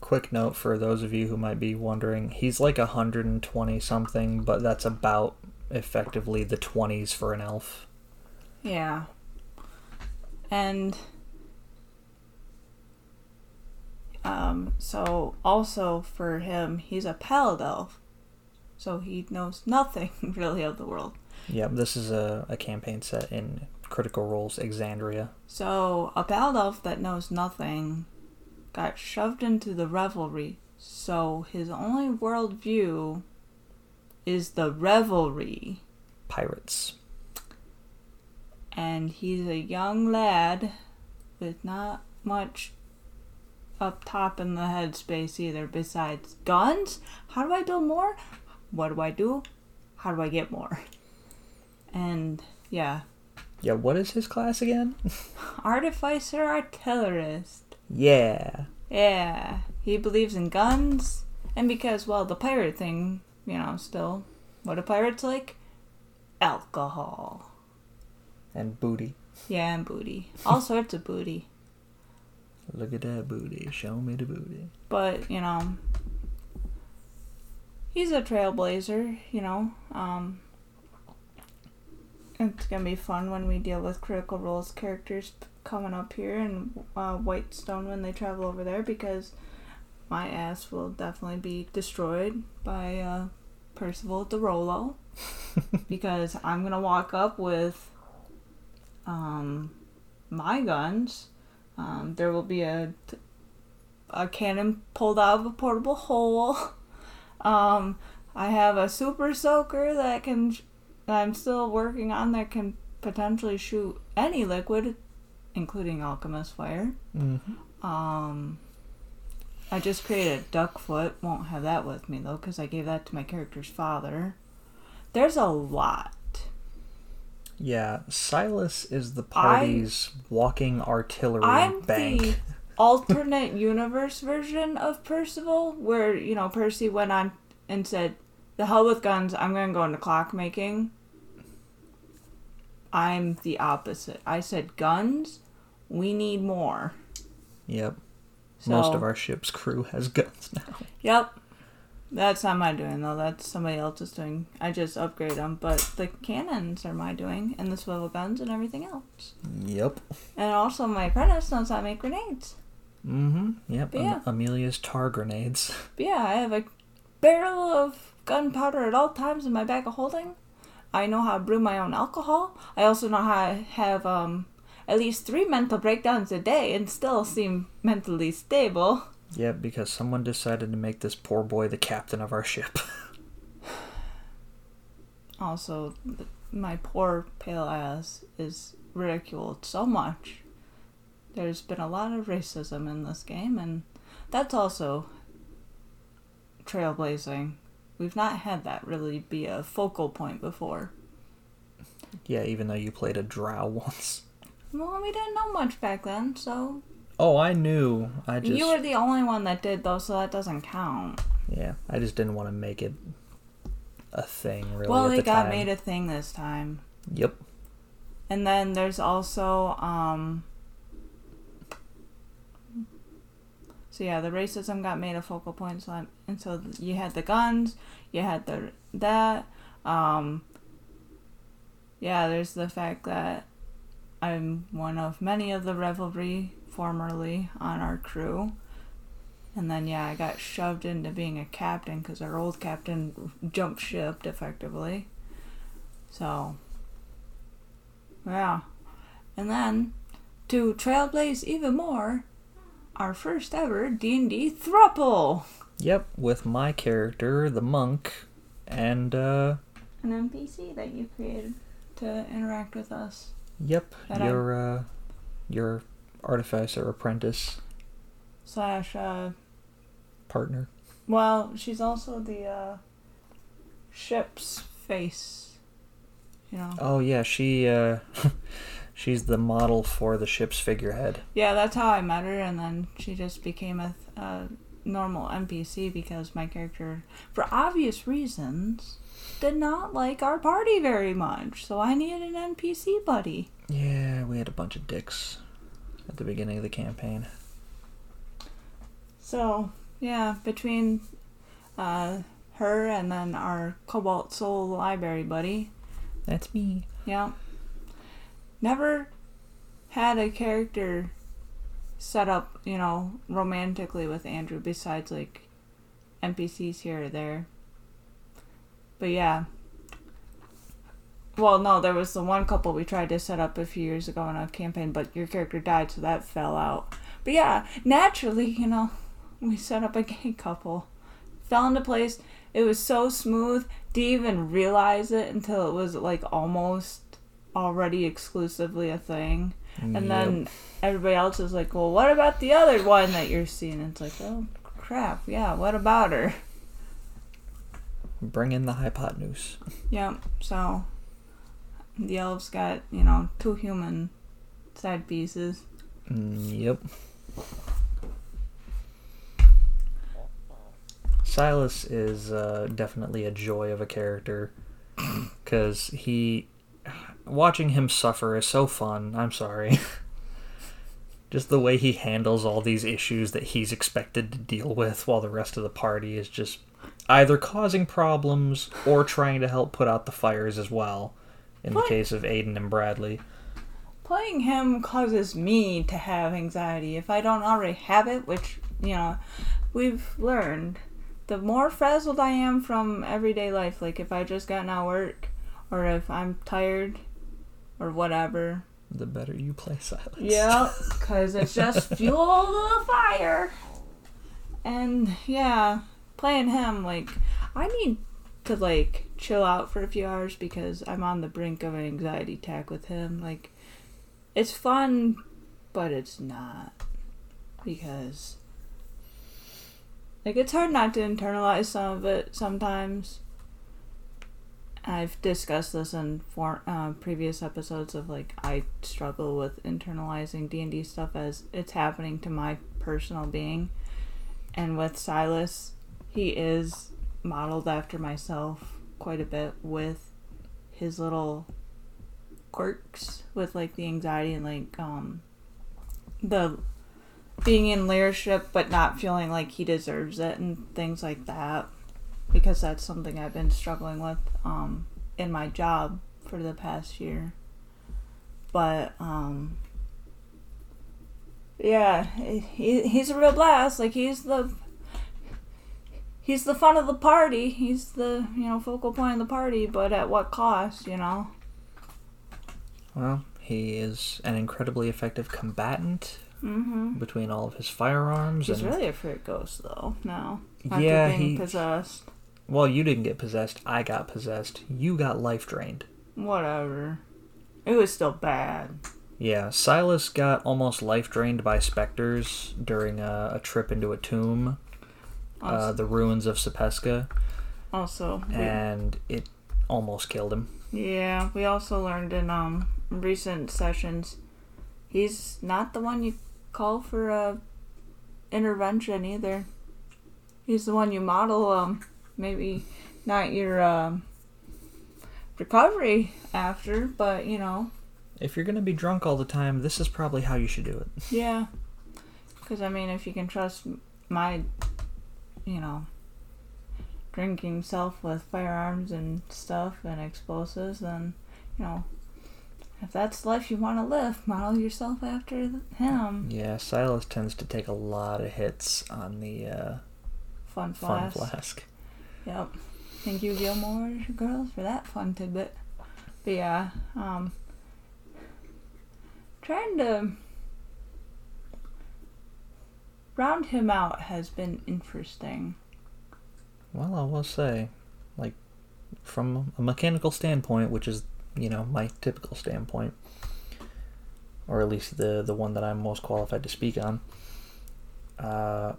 Speaker 2: Quick note for those of you who might be wondering, he's like 120 something, but that's about effectively the 20s for an elf.
Speaker 1: Yeah. And. Um, so also for him, he's a pallid elf. So he knows nothing *laughs* really of the world.
Speaker 2: Yep, this is a, a campaign set in Critical Role's Exandria.
Speaker 1: So a pallid elf that knows nothing got shoved into the revelry. So his only worldview is the revelry.
Speaker 2: Pirates.
Speaker 1: And he's a young lad with not much up top in the headspace either besides guns. How do I build more? What do I do? How do I get more? And yeah,
Speaker 2: Yeah, what is his class again? *laughs*
Speaker 1: artificer artillerist.
Speaker 2: yeah.
Speaker 1: Yeah, he believes in guns, and because, well, the pirate thing, you know, still, what do pirates like? Alcohol.
Speaker 2: And booty.
Speaker 1: Yeah, and booty. All sorts of booty.
Speaker 2: Look at that booty. Show me the booty.
Speaker 1: But, you know, he's a trailblazer, you know. Um, it's gonna be fun when we deal with Critical Role's characters coming up here in uh, Whitestone when they travel over there because my ass will definitely be destroyed by uh, Percival de Rolo *laughs* because I'm gonna walk up with um, my guns. Um, there will be a a cannon pulled out of a portable hole. *laughs* Um, I have a super soaker that can I'm still working on that can potentially shoot any liquid, including alchemist fire.
Speaker 2: Mm-hmm.
Speaker 1: Um, I just created duck foot. Won't have that with me though, because I gave that to my character's father. There's a lot.
Speaker 2: Yeah, Silas is the party's walking artillery
Speaker 1: I'm
Speaker 2: bank.
Speaker 1: the *laughs* alternate universe version of Percival, where you know Percy went on and said, "The hell with guns. I'm gonna go into clockmaking." I'm the opposite. I said, "Guns. We need more."
Speaker 2: Yep.
Speaker 1: So,
Speaker 2: Most of our ship's crew has *laughs* guns now.
Speaker 1: Yep. That's not my doing though. That's somebody else's doing. I just upgrade them, but the cannons are my doing, and the swivel guns and everything else.
Speaker 2: Yep.
Speaker 1: And also, my apprentice knows how to make grenades.
Speaker 2: Mm-hmm. Yep.
Speaker 1: But yeah.
Speaker 2: Amelia's tar grenades. *laughs*
Speaker 1: But yeah, I have a barrel of gunpowder at all times in my bag of holding. I know how to brew my own alcohol. I also know how to have um, at least three mental breakdowns a day and still seem mentally stable.
Speaker 2: Yep, because someone decided to make this poor boy the captain of our ship. *laughs*
Speaker 1: Also, th- my poor pale ass is ridiculed so much. There's been a lot of racism in this game, and that's also trailblazing We've not had that really be a focal point before.
Speaker 2: Yeah, even though you played a drow *laughs* once.
Speaker 1: Well, we didn't know much back then, so
Speaker 2: Oh, I knew. I just
Speaker 1: you were the only one that did though, so that doesn't count.
Speaker 2: yeah, I just didn't want to make it a thing really.
Speaker 1: well, it
Speaker 2: the
Speaker 1: got
Speaker 2: time.
Speaker 1: made a thing this time.
Speaker 2: Yep.
Speaker 1: And then there's also um So yeah, the racism got made a focal point so I'm, and so you had the guns, you had the that um yeah, there's the fact that I'm one of many of the revelry formerly on our crew. And then yeah, I got shoved into being a captain cuz our old captain jumped ship effectively. So yeah. And then to trailblaze even more, our first ever D&D thruple.
Speaker 2: Yep, with my character, the monk, and uh
Speaker 1: An NPC that you created to interact with us.
Speaker 2: yep,
Speaker 1: That I-
Speaker 2: your uh your artificer apprentice
Speaker 1: Slash, uh,
Speaker 2: partner.
Speaker 1: well, she's also the, uh, ship's face. You know?
Speaker 2: Oh yeah, she uh *laughs* she's the model for the ship's figurehead.
Speaker 1: Yeah, that's how I met her, and then she just became a, a normal NPC because my character, for obvious reasons, did not like our party very much. So I needed an NPC buddy.
Speaker 2: Yeah, we had a bunch of dicks at the beginning of the campaign.
Speaker 1: So yeah, between uh, her and then our Cobalt Soul Library buddy,
Speaker 2: That's me.
Speaker 1: yeah, never had a character set up, you know, romantically with Andrew besides like NPCs here or there. But yeah. Well, no, there was the one couple we tried to set up a few years ago in a campaign, but your character died, so that fell out. But yeah, naturally, you know, we set up a *laughs* gay couple. Fell into place. It was so smooth. Didn't even realize it until it was like almost already exclusively a thing. And then everybody else is like, well, what about the other one that you're seeing? It's like, oh, crap. Yeah, what about her?
Speaker 2: bring in the hypotenuse.
Speaker 1: Yep. So the elves got, you know, two human side pieces.
Speaker 2: Mm, Yep. Silas is uh, definitely a joy of a character because he watching him suffer is so fun. I'm sorry. *laughs* just the way he handles all these issues that he's expected to deal with while the rest of the party is just either causing problems or trying to help put out the fires as well. In the case of Aiden and Bradley.
Speaker 1: Playing him causes me to have anxiety if I don't already have it, which, you know, we've learned. The more frazzled I am from everyday life, like if I just gotten out of work or if I'm tired or whatever,
Speaker 2: The better you play Silas.
Speaker 1: Yeah, *laughs* because it's just fuel to the fire. And yeah, playing him, like, I need to, like, chill out for a few hours because I'm on the brink of an anxiety attack with him. Like, it's fun, but it's not. Because, like, it's hard not to internalize some of it sometimes. I've discussed this in for, uh, previous episodes of like I struggle with internalizing D and D stuff as it's happening to my personal being, and with Silas, he is modeled after myself quite a bit with his little quirks with like the anxiety and like um the being in leadership but not feeling like he deserves it and things like that because that's something I've been struggling with um, in my job for the past year. But um, yeah, he, he's a real blast. Like he's the he's the fun of the party. He's the you know focal point of the party. But at what cost? You know.
Speaker 2: Well, he is an incredibly effective combatant
Speaker 1: Mm-hmm.
Speaker 2: between all of his firearms.
Speaker 1: He's
Speaker 2: and
Speaker 1: really a freak ghost though. No. After
Speaker 2: yeah,
Speaker 1: being
Speaker 2: he.
Speaker 1: possessed.
Speaker 2: Well, you didn't get possessed. I got possessed. You got life drained.
Speaker 1: Whatever. It was still bad.
Speaker 2: Yeah, Silas got almost life drained by specters during a, a trip into a tomb, uh, the ruins of Sepeska.
Speaker 1: Also, we-
Speaker 2: and it almost killed him.
Speaker 1: yeah, we also learned in um recent sessions, he's not the one you call for a intervention either. He's the one you model um maybe not your um recovery after, but you know
Speaker 2: If you're gonna be drunk all the time, this is probably how you should do it.
Speaker 1: Yeah. Because, I mean, if you can trust my, you know, drinking self with firearms and stuff and explosives, then, you know, if that's the life you want to live, model yourself after him.
Speaker 2: Yeah, Silas tends to take a lot of hits on the uh,
Speaker 1: Fun
Speaker 2: fun
Speaker 1: flask. Yep. Thank you, Gilmore girls, for that fun tidbit. But yeah, um, trying to round him out has been interesting.
Speaker 2: Well, I will say, like, from a mechanical standpoint, which is, you know, my typical standpoint, or at least the the one that I'm most qualified to speak on, uh,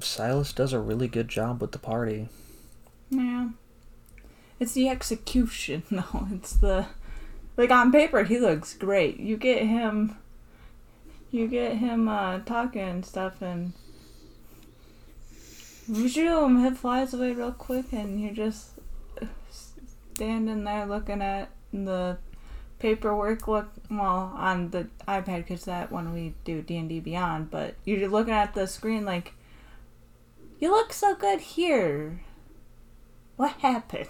Speaker 2: Silas does a really good job with the party.
Speaker 1: Yeah. It's the execution, *laughs* though. It's the like on paper he looks great. You get him you get him uh talking and stuff and zoom, it flies away real quick and you're just standing there looking at the paperwork look well on the iPad because that one we do D&D Beyond but you're looking at the screen like you look so good here what happened?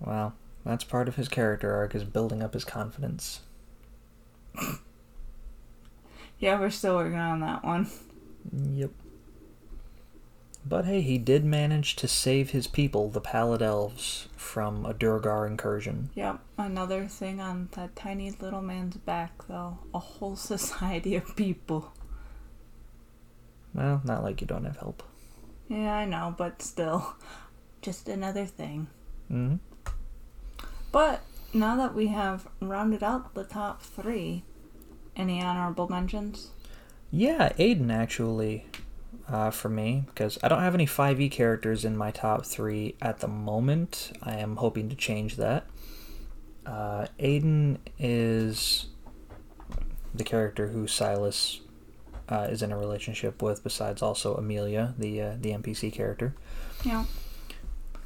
Speaker 2: Well, that's part of his character arc is building up his confidence.
Speaker 1: Yeah, we're still working on that one.
Speaker 2: Yep. But hey, he did manage to save his people, the Pallid Elves, from a Duergar incursion.
Speaker 1: Yep, another thing on that tiny little man's back, though. A whole *laughs* society of people.
Speaker 2: Well, not like you don't have help.
Speaker 1: Yeah, I know, but still. *laughs* Just another thing.
Speaker 2: hmm
Speaker 1: But now that we have rounded out the top three, any honorable mentions?
Speaker 2: Yeah, Aiden actually, uh, for me, because I don't have any 5e characters in my top three at the moment. I am hoping to change that. Uh, Aiden is the character who Silas uh, is in a relationship with, besides also Amelia, the uh, the NPC character.
Speaker 1: Yeah.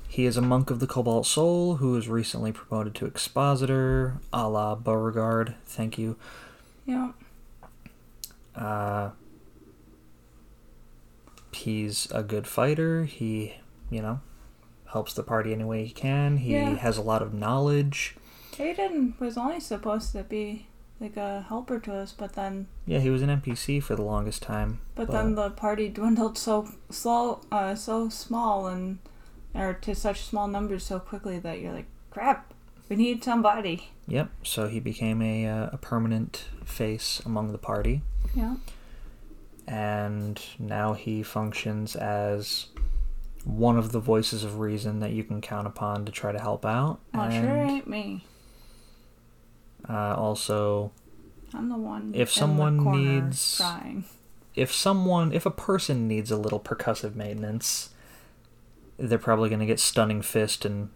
Speaker 2: He is a monk of the Cobalt Soul who was recently promoted to expositor, a la Beauregard. Thank you.
Speaker 1: Yeah.
Speaker 2: Uh, he's a good fighter. He, you know, helps the party any way he can. He
Speaker 1: Yeah.
Speaker 2: has a lot of knowledge.
Speaker 1: Aiden was only supposed to be like a helper to us, but then
Speaker 2: Yeah, he was an NPC for the longest time.
Speaker 1: but then the party *laughs* dwindled so slow, uh, so small and or to such small numbers so quickly that you're like, crap, we need somebody.
Speaker 2: Yep. So he became a uh, a permanent face among the party,
Speaker 1: Yeah.
Speaker 2: and now he functions as one of the voices of reason that you can count upon to try to help out.
Speaker 1: Well,
Speaker 2: and
Speaker 1: sure ain't me.
Speaker 2: Uh, also
Speaker 1: I'm the one.
Speaker 2: If someone needs-
Speaker 1: crying.
Speaker 2: if someone if a person needs a little percussive maintenance they're probably going to get stunning fist and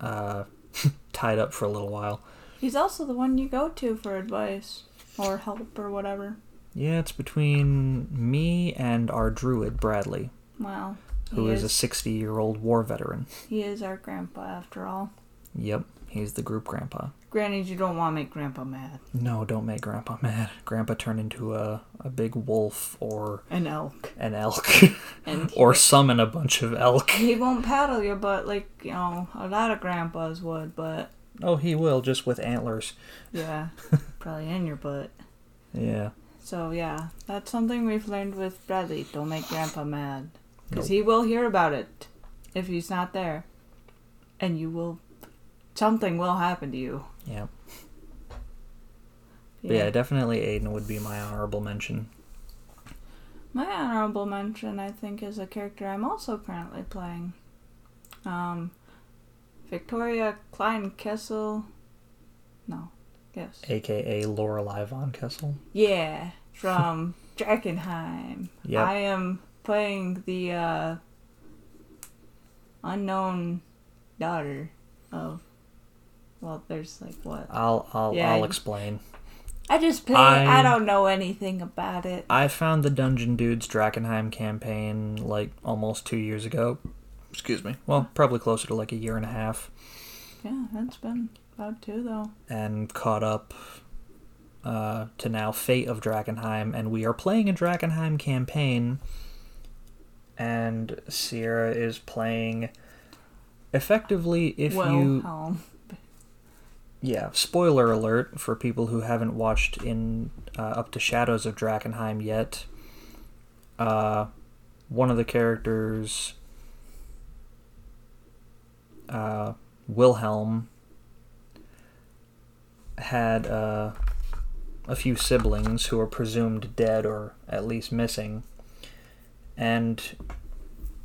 Speaker 2: uh, *laughs* tied up for a little while
Speaker 1: He's also the one you go to for advice or help or whatever.
Speaker 2: yeah it's between me and our druid bradley
Speaker 1: Well,
Speaker 2: who
Speaker 1: he
Speaker 2: is a 60 year old war veteran
Speaker 1: he is our grandpa after all.
Speaker 2: yep he's the group grandpa
Speaker 1: Granted, you don't want to make grandpa mad.
Speaker 2: no don't make grandpa *laughs* mad grandpa turned into a, a big wolf or
Speaker 1: An elk.
Speaker 2: an elk *laughs*
Speaker 1: And
Speaker 2: or summon a bunch of elk
Speaker 1: He won't paddle your butt like, you know, a lot of grandpas would, but
Speaker 2: oh he will just with antlers
Speaker 1: yeah, *laughs* probably in your butt.
Speaker 2: yeah
Speaker 1: So yeah, that's something we've learned with Bradley. Don't make Grandpa mad, because
Speaker 2: Nope.
Speaker 1: he will hear about it if he's not there, and you will. Something will happen to you.
Speaker 2: yeah But yeah, definitely Aiden would be my honorable mention.
Speaker 1: My honorable mention, I think, is a character I'm also currently playing. Um, Victoria Klein Kessel. No, yes.
Speaker 2: AKA Lorelei von Kessel.
Speaker 1: Yeah, from *laughs* Drakkenheim.
Speaker 2: Yep.
Speaker 1: I am playing the uh, unknown daughter of. Well, there's like what?
Speaker 2: I'll I'll
Speaker 1: Yeah,
Speaker 2: I'll explain.
Speaker 1: I just play. I,
Speaker 2: I-
Speaker 1: don't know anything about it.
Speaker 2: I found the Dungeon Dudes Drakkenheim campaign like almost two years ago. Excuse me. Well, probably closer to like a year and a half,
Speaker 1: Yeah, that's been about two though.
Speaker 2: and caught up uh, to now Fate of Drakkenheim, and we are playing a Drakkenheim campaign. And Sierra is playing effectively if
Speaker 1: well,
Speaker 2: you
Speaker 1: home.
Speaker 2: Yeah, spoiler alert for people who haven't watched in uh, up to Shadows of Drakkenheim yet. Uh, one of the characters, uh, Wilhelm, had uh, a few siblings who are presumed dead or at least missing, and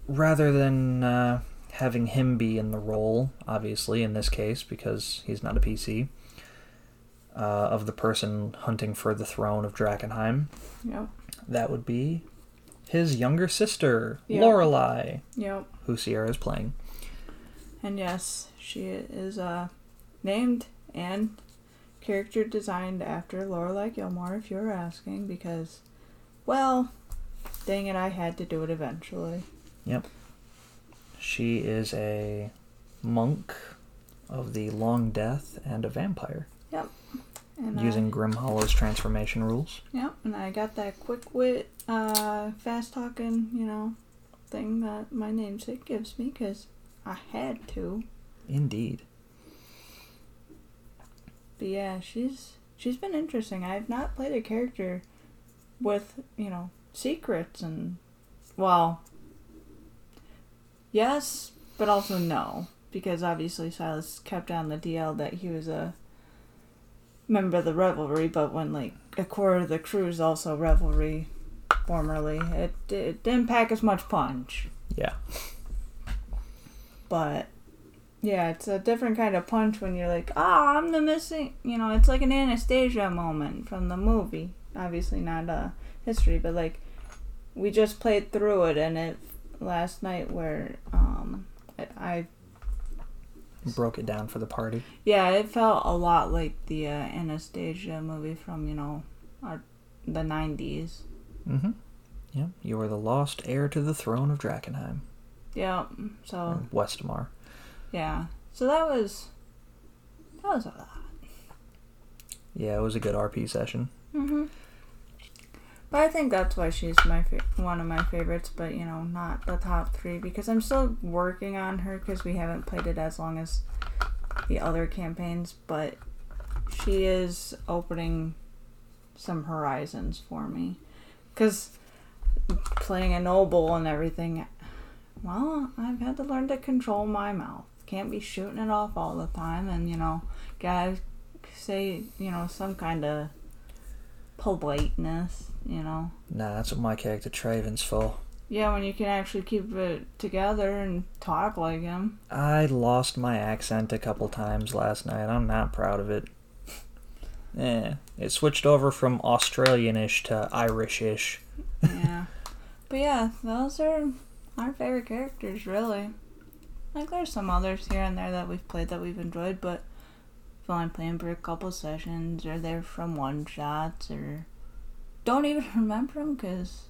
Speaker 2: rather than uh, having him be in the role, obviously, in this case, because he's not a PC, uh, of the person hunting for the throne of Drakkenheim.
Speaker 1: Yep.
Speaker 2: That would be his younger sister,
Speaker 1: Yeah.
Speaker 2: Lorelei,
Speaker 1: Yep.
Speaker 2: who Sierra is playing.
Speaker 1: And yes, she is uh, named and character designed after Lorelai Gilmore, if you're asking, because, well, dang it, I had to do it eventually.
Speaker 2: She is a monk of the Long Death and a vampire,
Speaker 1: And
Speaker 2: using Grim Hollow's transformation rules.
Speaker 1: Yep, and I got that quick wit, uh, fast talking, you know, thing that my namesake gives me, because I had to.
Speaker 2: Indeed.
Speaker 1: But yeah, she's she's been interesting. I've not played a character with, you know, secrets and well yes, but also no. Because obviously Silas kept on the DL that he was a member of the revelry, but when like a quarter of the crew is also revelry formerly, it, it didn't pack as much punch.
Speaker 2: Yeah.
Speaker 1: But yeah, it's a different kind of punch when you're like, ah, I'm the missing. You know, it's like an Anastasia moment from the movie. Obviously not a history, but like we just played through it, and it last night where um I
Speaker 2: Broke it down for the party.
Speaker 1: yeah, it felt a lot like the uh, Anastasia movie from you know our the '90s.
Speaker 2: Mm-hmm. Yeah, you are the lost heir to the throne of Drakkenheim.
Speaker 1: Yeah, so
Speaker 2: Or Westemar.
Speaker 1: yeah, so that was that was a lot.
Speaker 2: Yeah, it was a good RP session.
Speaker 1: hmm But I think that's why she's my fa- one of my favorites, but you know, not the top three because I'm still working on her because we haven't played it as long as the other campaigns. But she is opening some horizons for me because playing a noble and everything. Well, I've had to learn to control my mouth. Can't be shooting it off all the time, and you know, gotta say you know some kind of politeness, you know.
Speaker 2: Nah, that's what my character Traven's for.
Speaker 1: Yeah, when you can actually keep it together and talk like him.
Speaker 2: I lost my accent a couple times last night. I'm not proud of it. *laughs* Eh, it switched over from Australian-ish to Irish-ish.
Speaker 1: Yeah. *laughs* but yeah, those are our favorite characters, really. Like, there's some others here and there that we've played that we've enjoyed, but only playing for a couple sessions, or they're from one shots, or don't even *laughs* remember them, because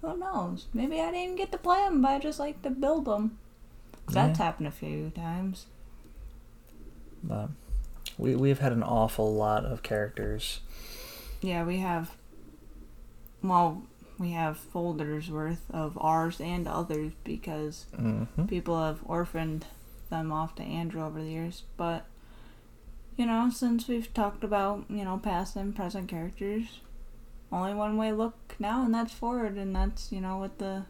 Speaker 1: who knows? Maybe I didn't get to play them, but I just like to build them. That's
Speaker 2: Yeah.
Speaker 1: happened a few times.
Speaker 2: But we we've had an awful lot of characters.
Speaker 1: Yeah, we have. Well, we have folders worth of ours and others because
Speaker 2: hmm
Speaker 1: people have orphaned them off to Andrew over the years. But, you know, since we've talked about, you know, past and present characters, only one way look now, and that's forward, and that's, you know, what the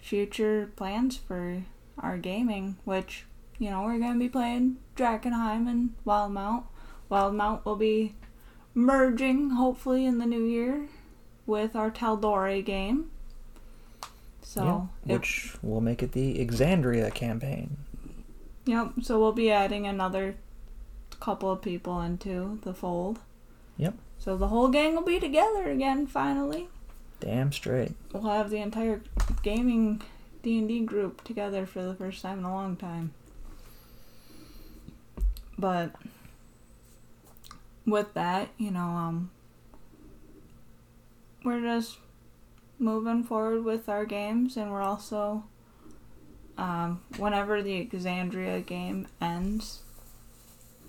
Speaker 1: future plans for our gaming, which, you know, we're going to be playing Drakkenheim and Wildemount. Wildemount will be merging, hopefully, in the new year with our Taldore game. So,
Speaker 2: yeah,
Speaker 1: it-
Speaker 2: which will make it the Exandria campaign.
Speaker 1: Yep. So we'll be adding another couple of people into the fold.
Speaker 2: Yep.
Speaker 1: So the whole gang will be together again finally.
Speaker 2: Damn straight.
Speaker 1: We'll have the entire gaming D and D group together for the first time in a long time. But with that, you know, um, we're just moving forward with our games, and we're also, um, whenever the Exandria game ends,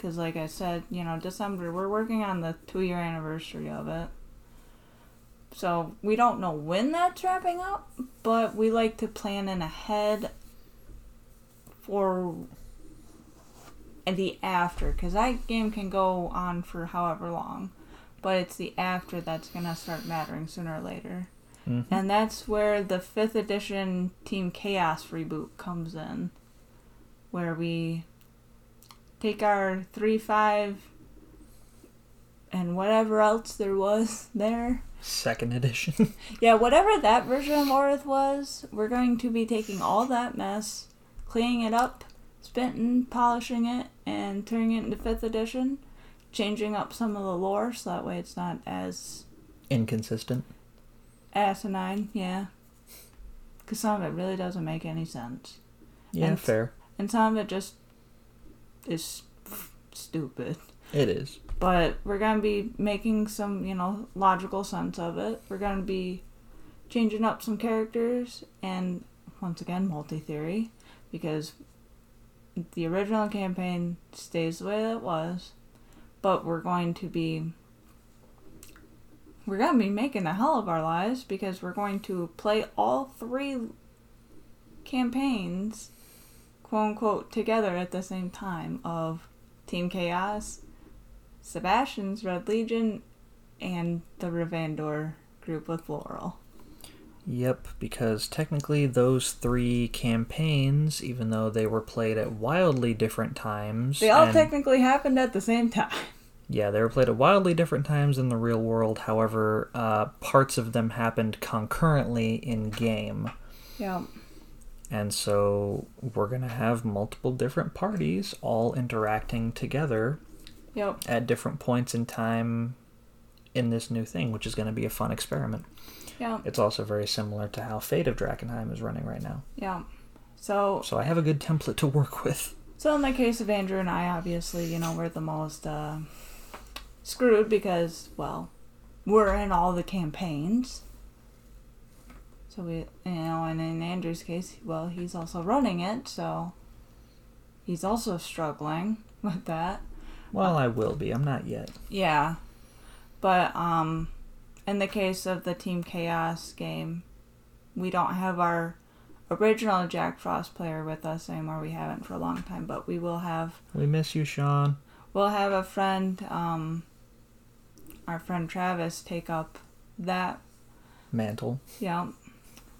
Speaker 1: because like I said, you know, December, we're working on the two year anniversary of it. So we don't know when that's wrapping up, but we like to plan in ahead for the after, because that game can go on for however long, but it's the after that's gonna start mattering sooner or later.
Speaker 2: Mhm.
Speaker 1: And that's where the fifth edition Team Chaos reboot comes in, where we take our 3 5 and whatever else there was there.
Speaker 2: Second edition. *laughs*
Speaker 1: Yeah, whatever that version of Orith was, we're going to be taking all that mess, cleaning it up, spitting, polishing it, and turning it into 5th edition, changing up some of the lore so that way it's not as
Speaker 2: Inconsistent.
Speaker 1: asinine, yeah. Because some of it really doesn't make any sense.
Speaker 2: Yeah,
Speaker 1: And-
Speaker 2: fair.
Speaker 1: And some of it just is stupid.
Speaker 2: It is.
Speaker 1: But we're going to be making some, you know, logical sense of it. We're going to be changing up some characters and, once again, multi theory. Because the original campaign stays the way that it was. But we're going to be. We're going to be making a hell of our lives because we're going to play all three campaigns, quote unquote, together at the same time of Team Chaos, Sebastian's Red Legion, and the Revandor group with Laurel.
Speaker 2: Yep, because technically those three campaigns, even though they were played at wildly different times,
Speaker 1: They all
Speaker 2: and-
Speaker 1: technically happened at the same time. *laughs*
Speaker 2: yeah, they were played at wildly different times in the real world. However, uh, parts of them happened concurrently in game,
Speaker 1: Yeah.
Speaker 2: And so we're gonna have multiple different parties all interacting together
Speaker 1: Yep.
Speaker 2: at different points in time in this new thing, which is going to be a fun experiment.
Speaker 1: Yeah.
Speaker 2: It's also very similar to how Fate of Drakkenheim is running right now.
Speaker 1: Yeah. So
Speaker 2: So I have a good template to work with.
Speaker 1: So in the case of Andrew and I, obviously, you know, we're the most uh, screwed because, well, we're in all the campaigns. So we, you know, and in Andrew's case, well, he's also running it, so he's also struggling *laughs* with that.
Speaker 2: Well, I will be. I'm not yet.
Speaker 1: Yeah, but um, in the case of the Team Chaos game, we don't have our original Jack Frost player with us anymore. We haven't for a long time, but we will have
Speaker 2: We miss you, Sean.
Speaker 1: we'll have a friend, um, our friend Travis, take up that.
Speaker 2: Mantle.
Speaker 1: Yeah,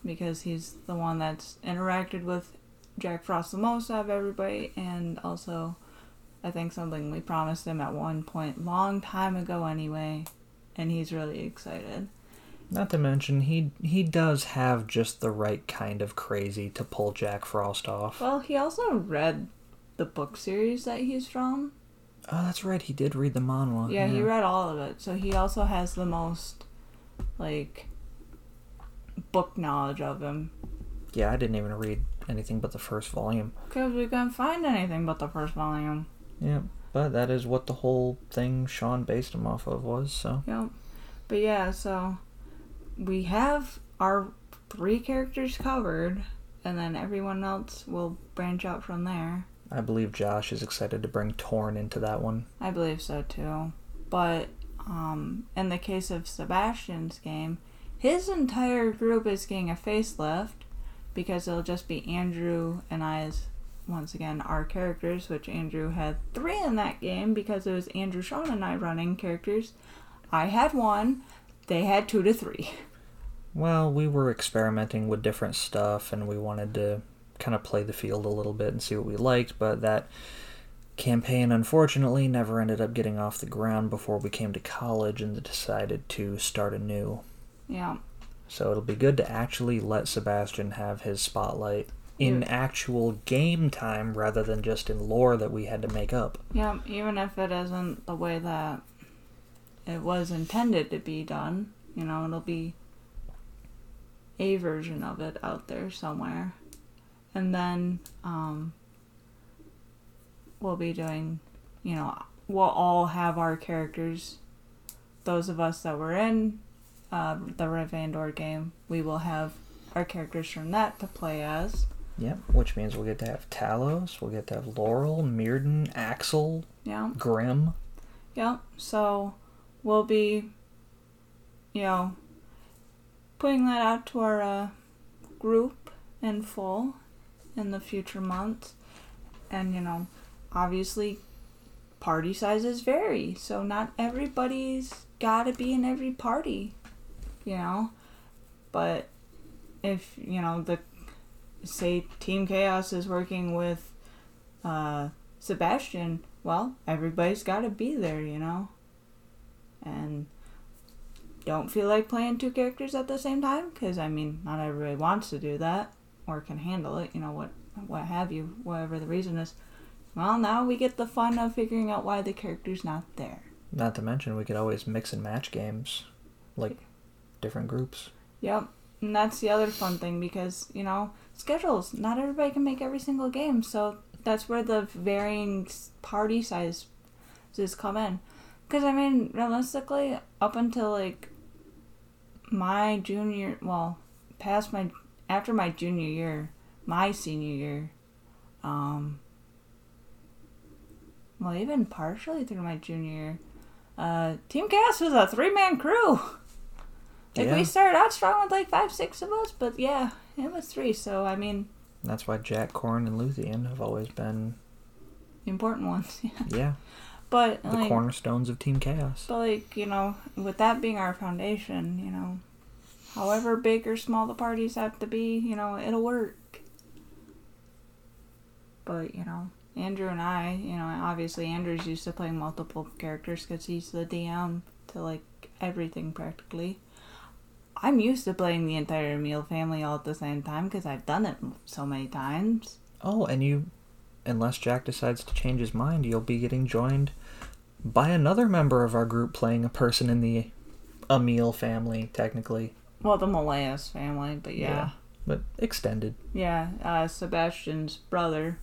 Speaker 1: because he's the one that's interacted with Jack Frost the most out of everybody, and also, I think something we promised him at one point, long time ago anyway, and he's really excited.
Speaker 2: Not to mention, he he does have just the right kind of crazy to pull Jack Frost off.
Speaker 1: Well, he also read the book series that he's from.
Speaker 2: Oh, that's right. He did read the manhwa.
Speaker 1: Yeah, he read all of it, so he also has the most, like, book knowledge of him.
Speaker 2: Yeah, I didn't even read anything but the first volume.
Speaker 1: Because we couldn't find anything but the first volume.
Speaker 2: Yeah, but that is what the whole thing Sean based him off of was. So
Speaker 1: Yep. But yeah, so we have our three characters covered, and then everyone else will branch out from there.
Speaker 2: I believe Josh is excited to bring Torn into that one.
Speaker 1: I believe so too. But um, in the case of Sebastian's game, his entire group is getting a facelift because it'll just be Andrew and I as once again our characters, which Andrew had three in that game because it was Andrew, Sean, and I running characters. I had one. They had two to three. *laughs*
Speaker 2: Well, we were experimenting with different stuff and we wanted to kind of play the field a little bit and see what we liked, but that campaign unfortunately never ended up getting off the ground before we came to college and decided to start anew.
Speaker 1: Yeah.
Speaker 2: So it'll be good to actually let Sebastian have his spotlight in
Speaker 1: Yeah.
Speaker 2: actual game time rather than just in lore that we had to make up.
Speaker 1: Yeah, even if it isn't the way that it was intended to be done, you know, it'll be a version of it out there somewhere. And then um, we'll be doing, you know, we'll all have our characters. Those of us that were in uh, the Revandor game, we will have our characters from that to play as.
Speaker 2: Yep, which means we'll get to have Talos, we'll get to have Laurel, Mirrodin, Axel,
Speaker 1: Yeah.
Speaker 2: Grim.
Speaker 1: Yep. So we'll be, you know, putting that out to our uh, group in full in the future months. And, you know, obviously party sizes vary. So not everybody's got to be in every party, you know. But if, you know, the say Team Chaos is working with uh, Sebastian, well, everybody's got to be there, you know? And don't feel like playing two characters at the same time because I mean, not everybody wants to do that or can handle it, you know, what what have you, whatever the reason is. Well, now we get the fun of figuring out why the character's not there.
Speaker 2: Not to mention, we could always mix and match games, like different groups.
Speaker 1: Yep. And that's the other fun thing because, you know, schedules. Not everybody can make every single game, so that's where the varying party sizes come in. Because, I mean, realistically, up until like my junior, well, past my, after my junior year, my senior year, um, well, even partially through my junior year, uh, Team Chaos was a three man crew. *laughs* Like
Speaker 2: Yeah.
Speaker 1: we started out strong with like five, six of us, but yeah, it was three. So I mean,
Speaker 2: That's why Jack, Corrin, and Luthien have always been,
Speaker 1: important ones. *laughs* Yeah.
Speaker 2: yeah,
Speaker 1: But
Speaker 2: the
Speaker 1: like,
Speaker 2: cornerstones of Team Chaos.
Speaker 1: but like you know, with that being our foundation, you know, however big or small the parties have to be, you know, it'll work. But you know, Andrew and I, you know, obviously Andrew's used to playing multiple characters because he's the DM to like everything practically. I'm used to playing the entire Emil family all at the same time because I've done it so many times.
Speaker 2: Oh, and you, unless Jack decides to change his mind, you'll be getting joined by another member of our group playing a person in the Emil family, technically.
Speaker 1: Well, the Malaya's family, but yeah.
Speaker 2: But extended,
Speaker 1: Yeah, uh, Sebastian's brother.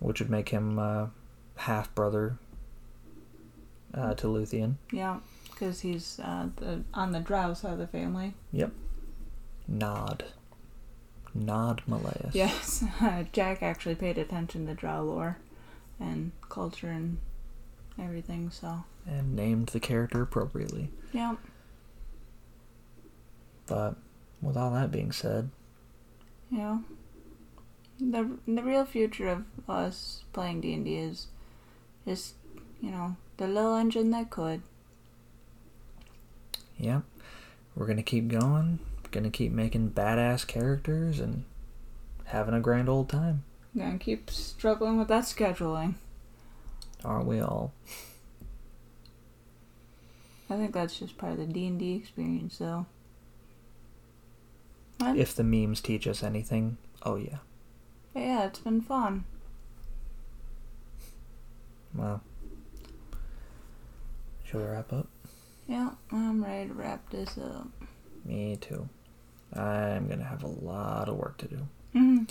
Speaker 2: which would make him uh, half brother uh, to Luthien.
Speaker 1: Yeah, because he's uh, the, on the Drow side of the family. Yep.
Speaker 2: Nod. Nod Malaeus.
Speaker 1: Yes, *laughs* Jack actually paid attention to Drow lore and culture and everything, so.
Speaker 2: And named the character appropriately.
Speaker 1: Yep.
Speaker 2: But with all that being said,
Speaker 1: you know. The, the real future of us playing D&D is just, you know, the little engine that could.
Speaker 2: Yeah, we're gonna keep going. Gonna keep making badass characters and having a grand old time.
Speaker 1: Gonna keep struggling with that scheduling.
Speaker 2: Aren't we all?
Speaker 1: I think that's just part of the D&D experience, though. What?
Speaker 2: If the memes teach us anything, oh yeah.
Speaker 1: But yeah, it's been fun.
Speaker 2: Well, should we wrap up?
Speaker 1: Yeah, I'm ready to wrap this up.
Speaker 2: Me too. I'm gonna have a lot of work to do.
Speaker 1: Mhm.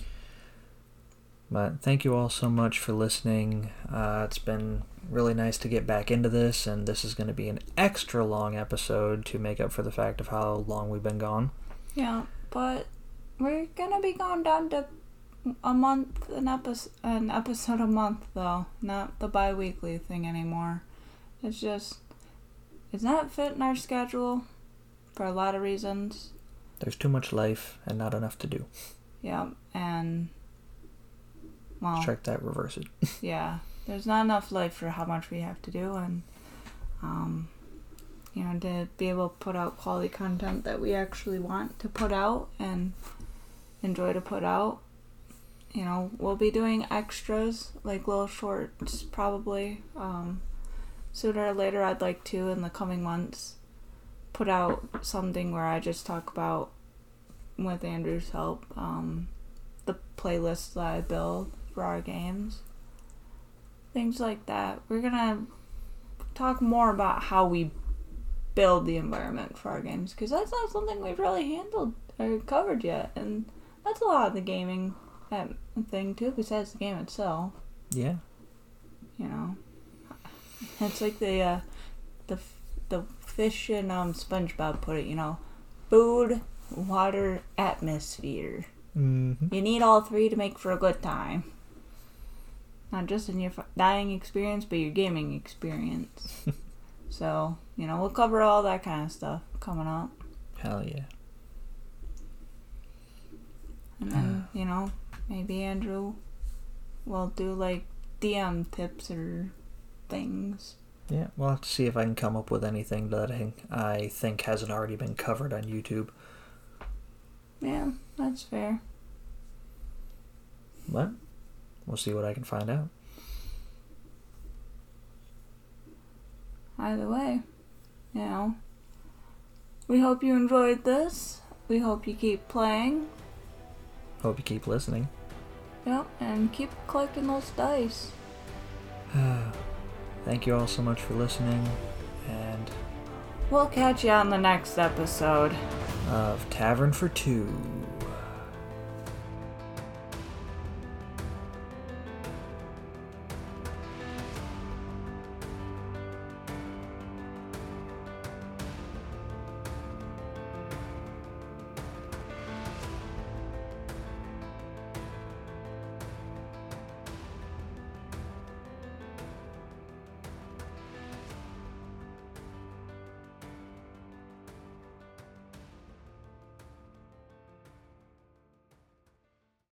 Speaker 2: But thank you all so much for listening. Uh, it's been really nice to get back into this, and this is going to be an extra long episode to make up for the fact of how long we've been gone.
Speaker 1: Yeah, but we're gonna be going down to a month, an episode, an episode a month though, not the bi-weekly thing anymore. It's just, it's not fit in our schedule for a lot of reasons.
Speaker 2: There's too much life and not enough to do.
Speaker 1: Yeah, and well,
Speaker 2: Check that, reverse it. *laughs*
Speaker 1: yeah, there's not enough life for how much we have to do, and um, you know, to be able to put out quality content that we actually want to put out and enjoy to put out. You know, we'll be doing extras like little shorts probably. Um, sooner or later, I'd like to in the coming months put out something where I just talk about with Andrew's help um, the playlists that I build for our games. Things like that. We're gonna talk more about how we build the environment for our games because that's not something we've really handled or covered yet, and that's a lot of the gaming um, thing too. Besides the game itself,
Speaker 2: Yeah.
Speaker 1: you know, it's like the uh, the the fish and um SpongeBob put it. You know, food, water, atmosphere.
Speaker 2: Mm-hmm.
Speaker 1: You need all three to make for a good time. Not just in your dining experience, but your gaming experience. *laughs* so, you know, we'll cover all that kind of stuff coming up.
Speaker 2: Hell yeah.
Speaker 1: And then, *sighs* you know, maybe Andrew will do like DM tips or things.
Speaker 2: Yeah, we'll have to see if I can come up with anything that I, I think hasn't already been covered on YouTube.
Speaker 1: Yeah, that's fair.
Speaker 2: But we'll see what I can find out.
Speaker 1: Either way, you know, we hope you enjoyed this. We hope you keep playing.
Speaker 2: Hope you keep listening.
Speaker 1: Yep, and keep collecting those dice. *sighs* *sighs*
Speaker 2: Thank you all so much for listening and
Speaker 1: We'll catch you on the next episode.
Speaker 2: of Tavern for Two.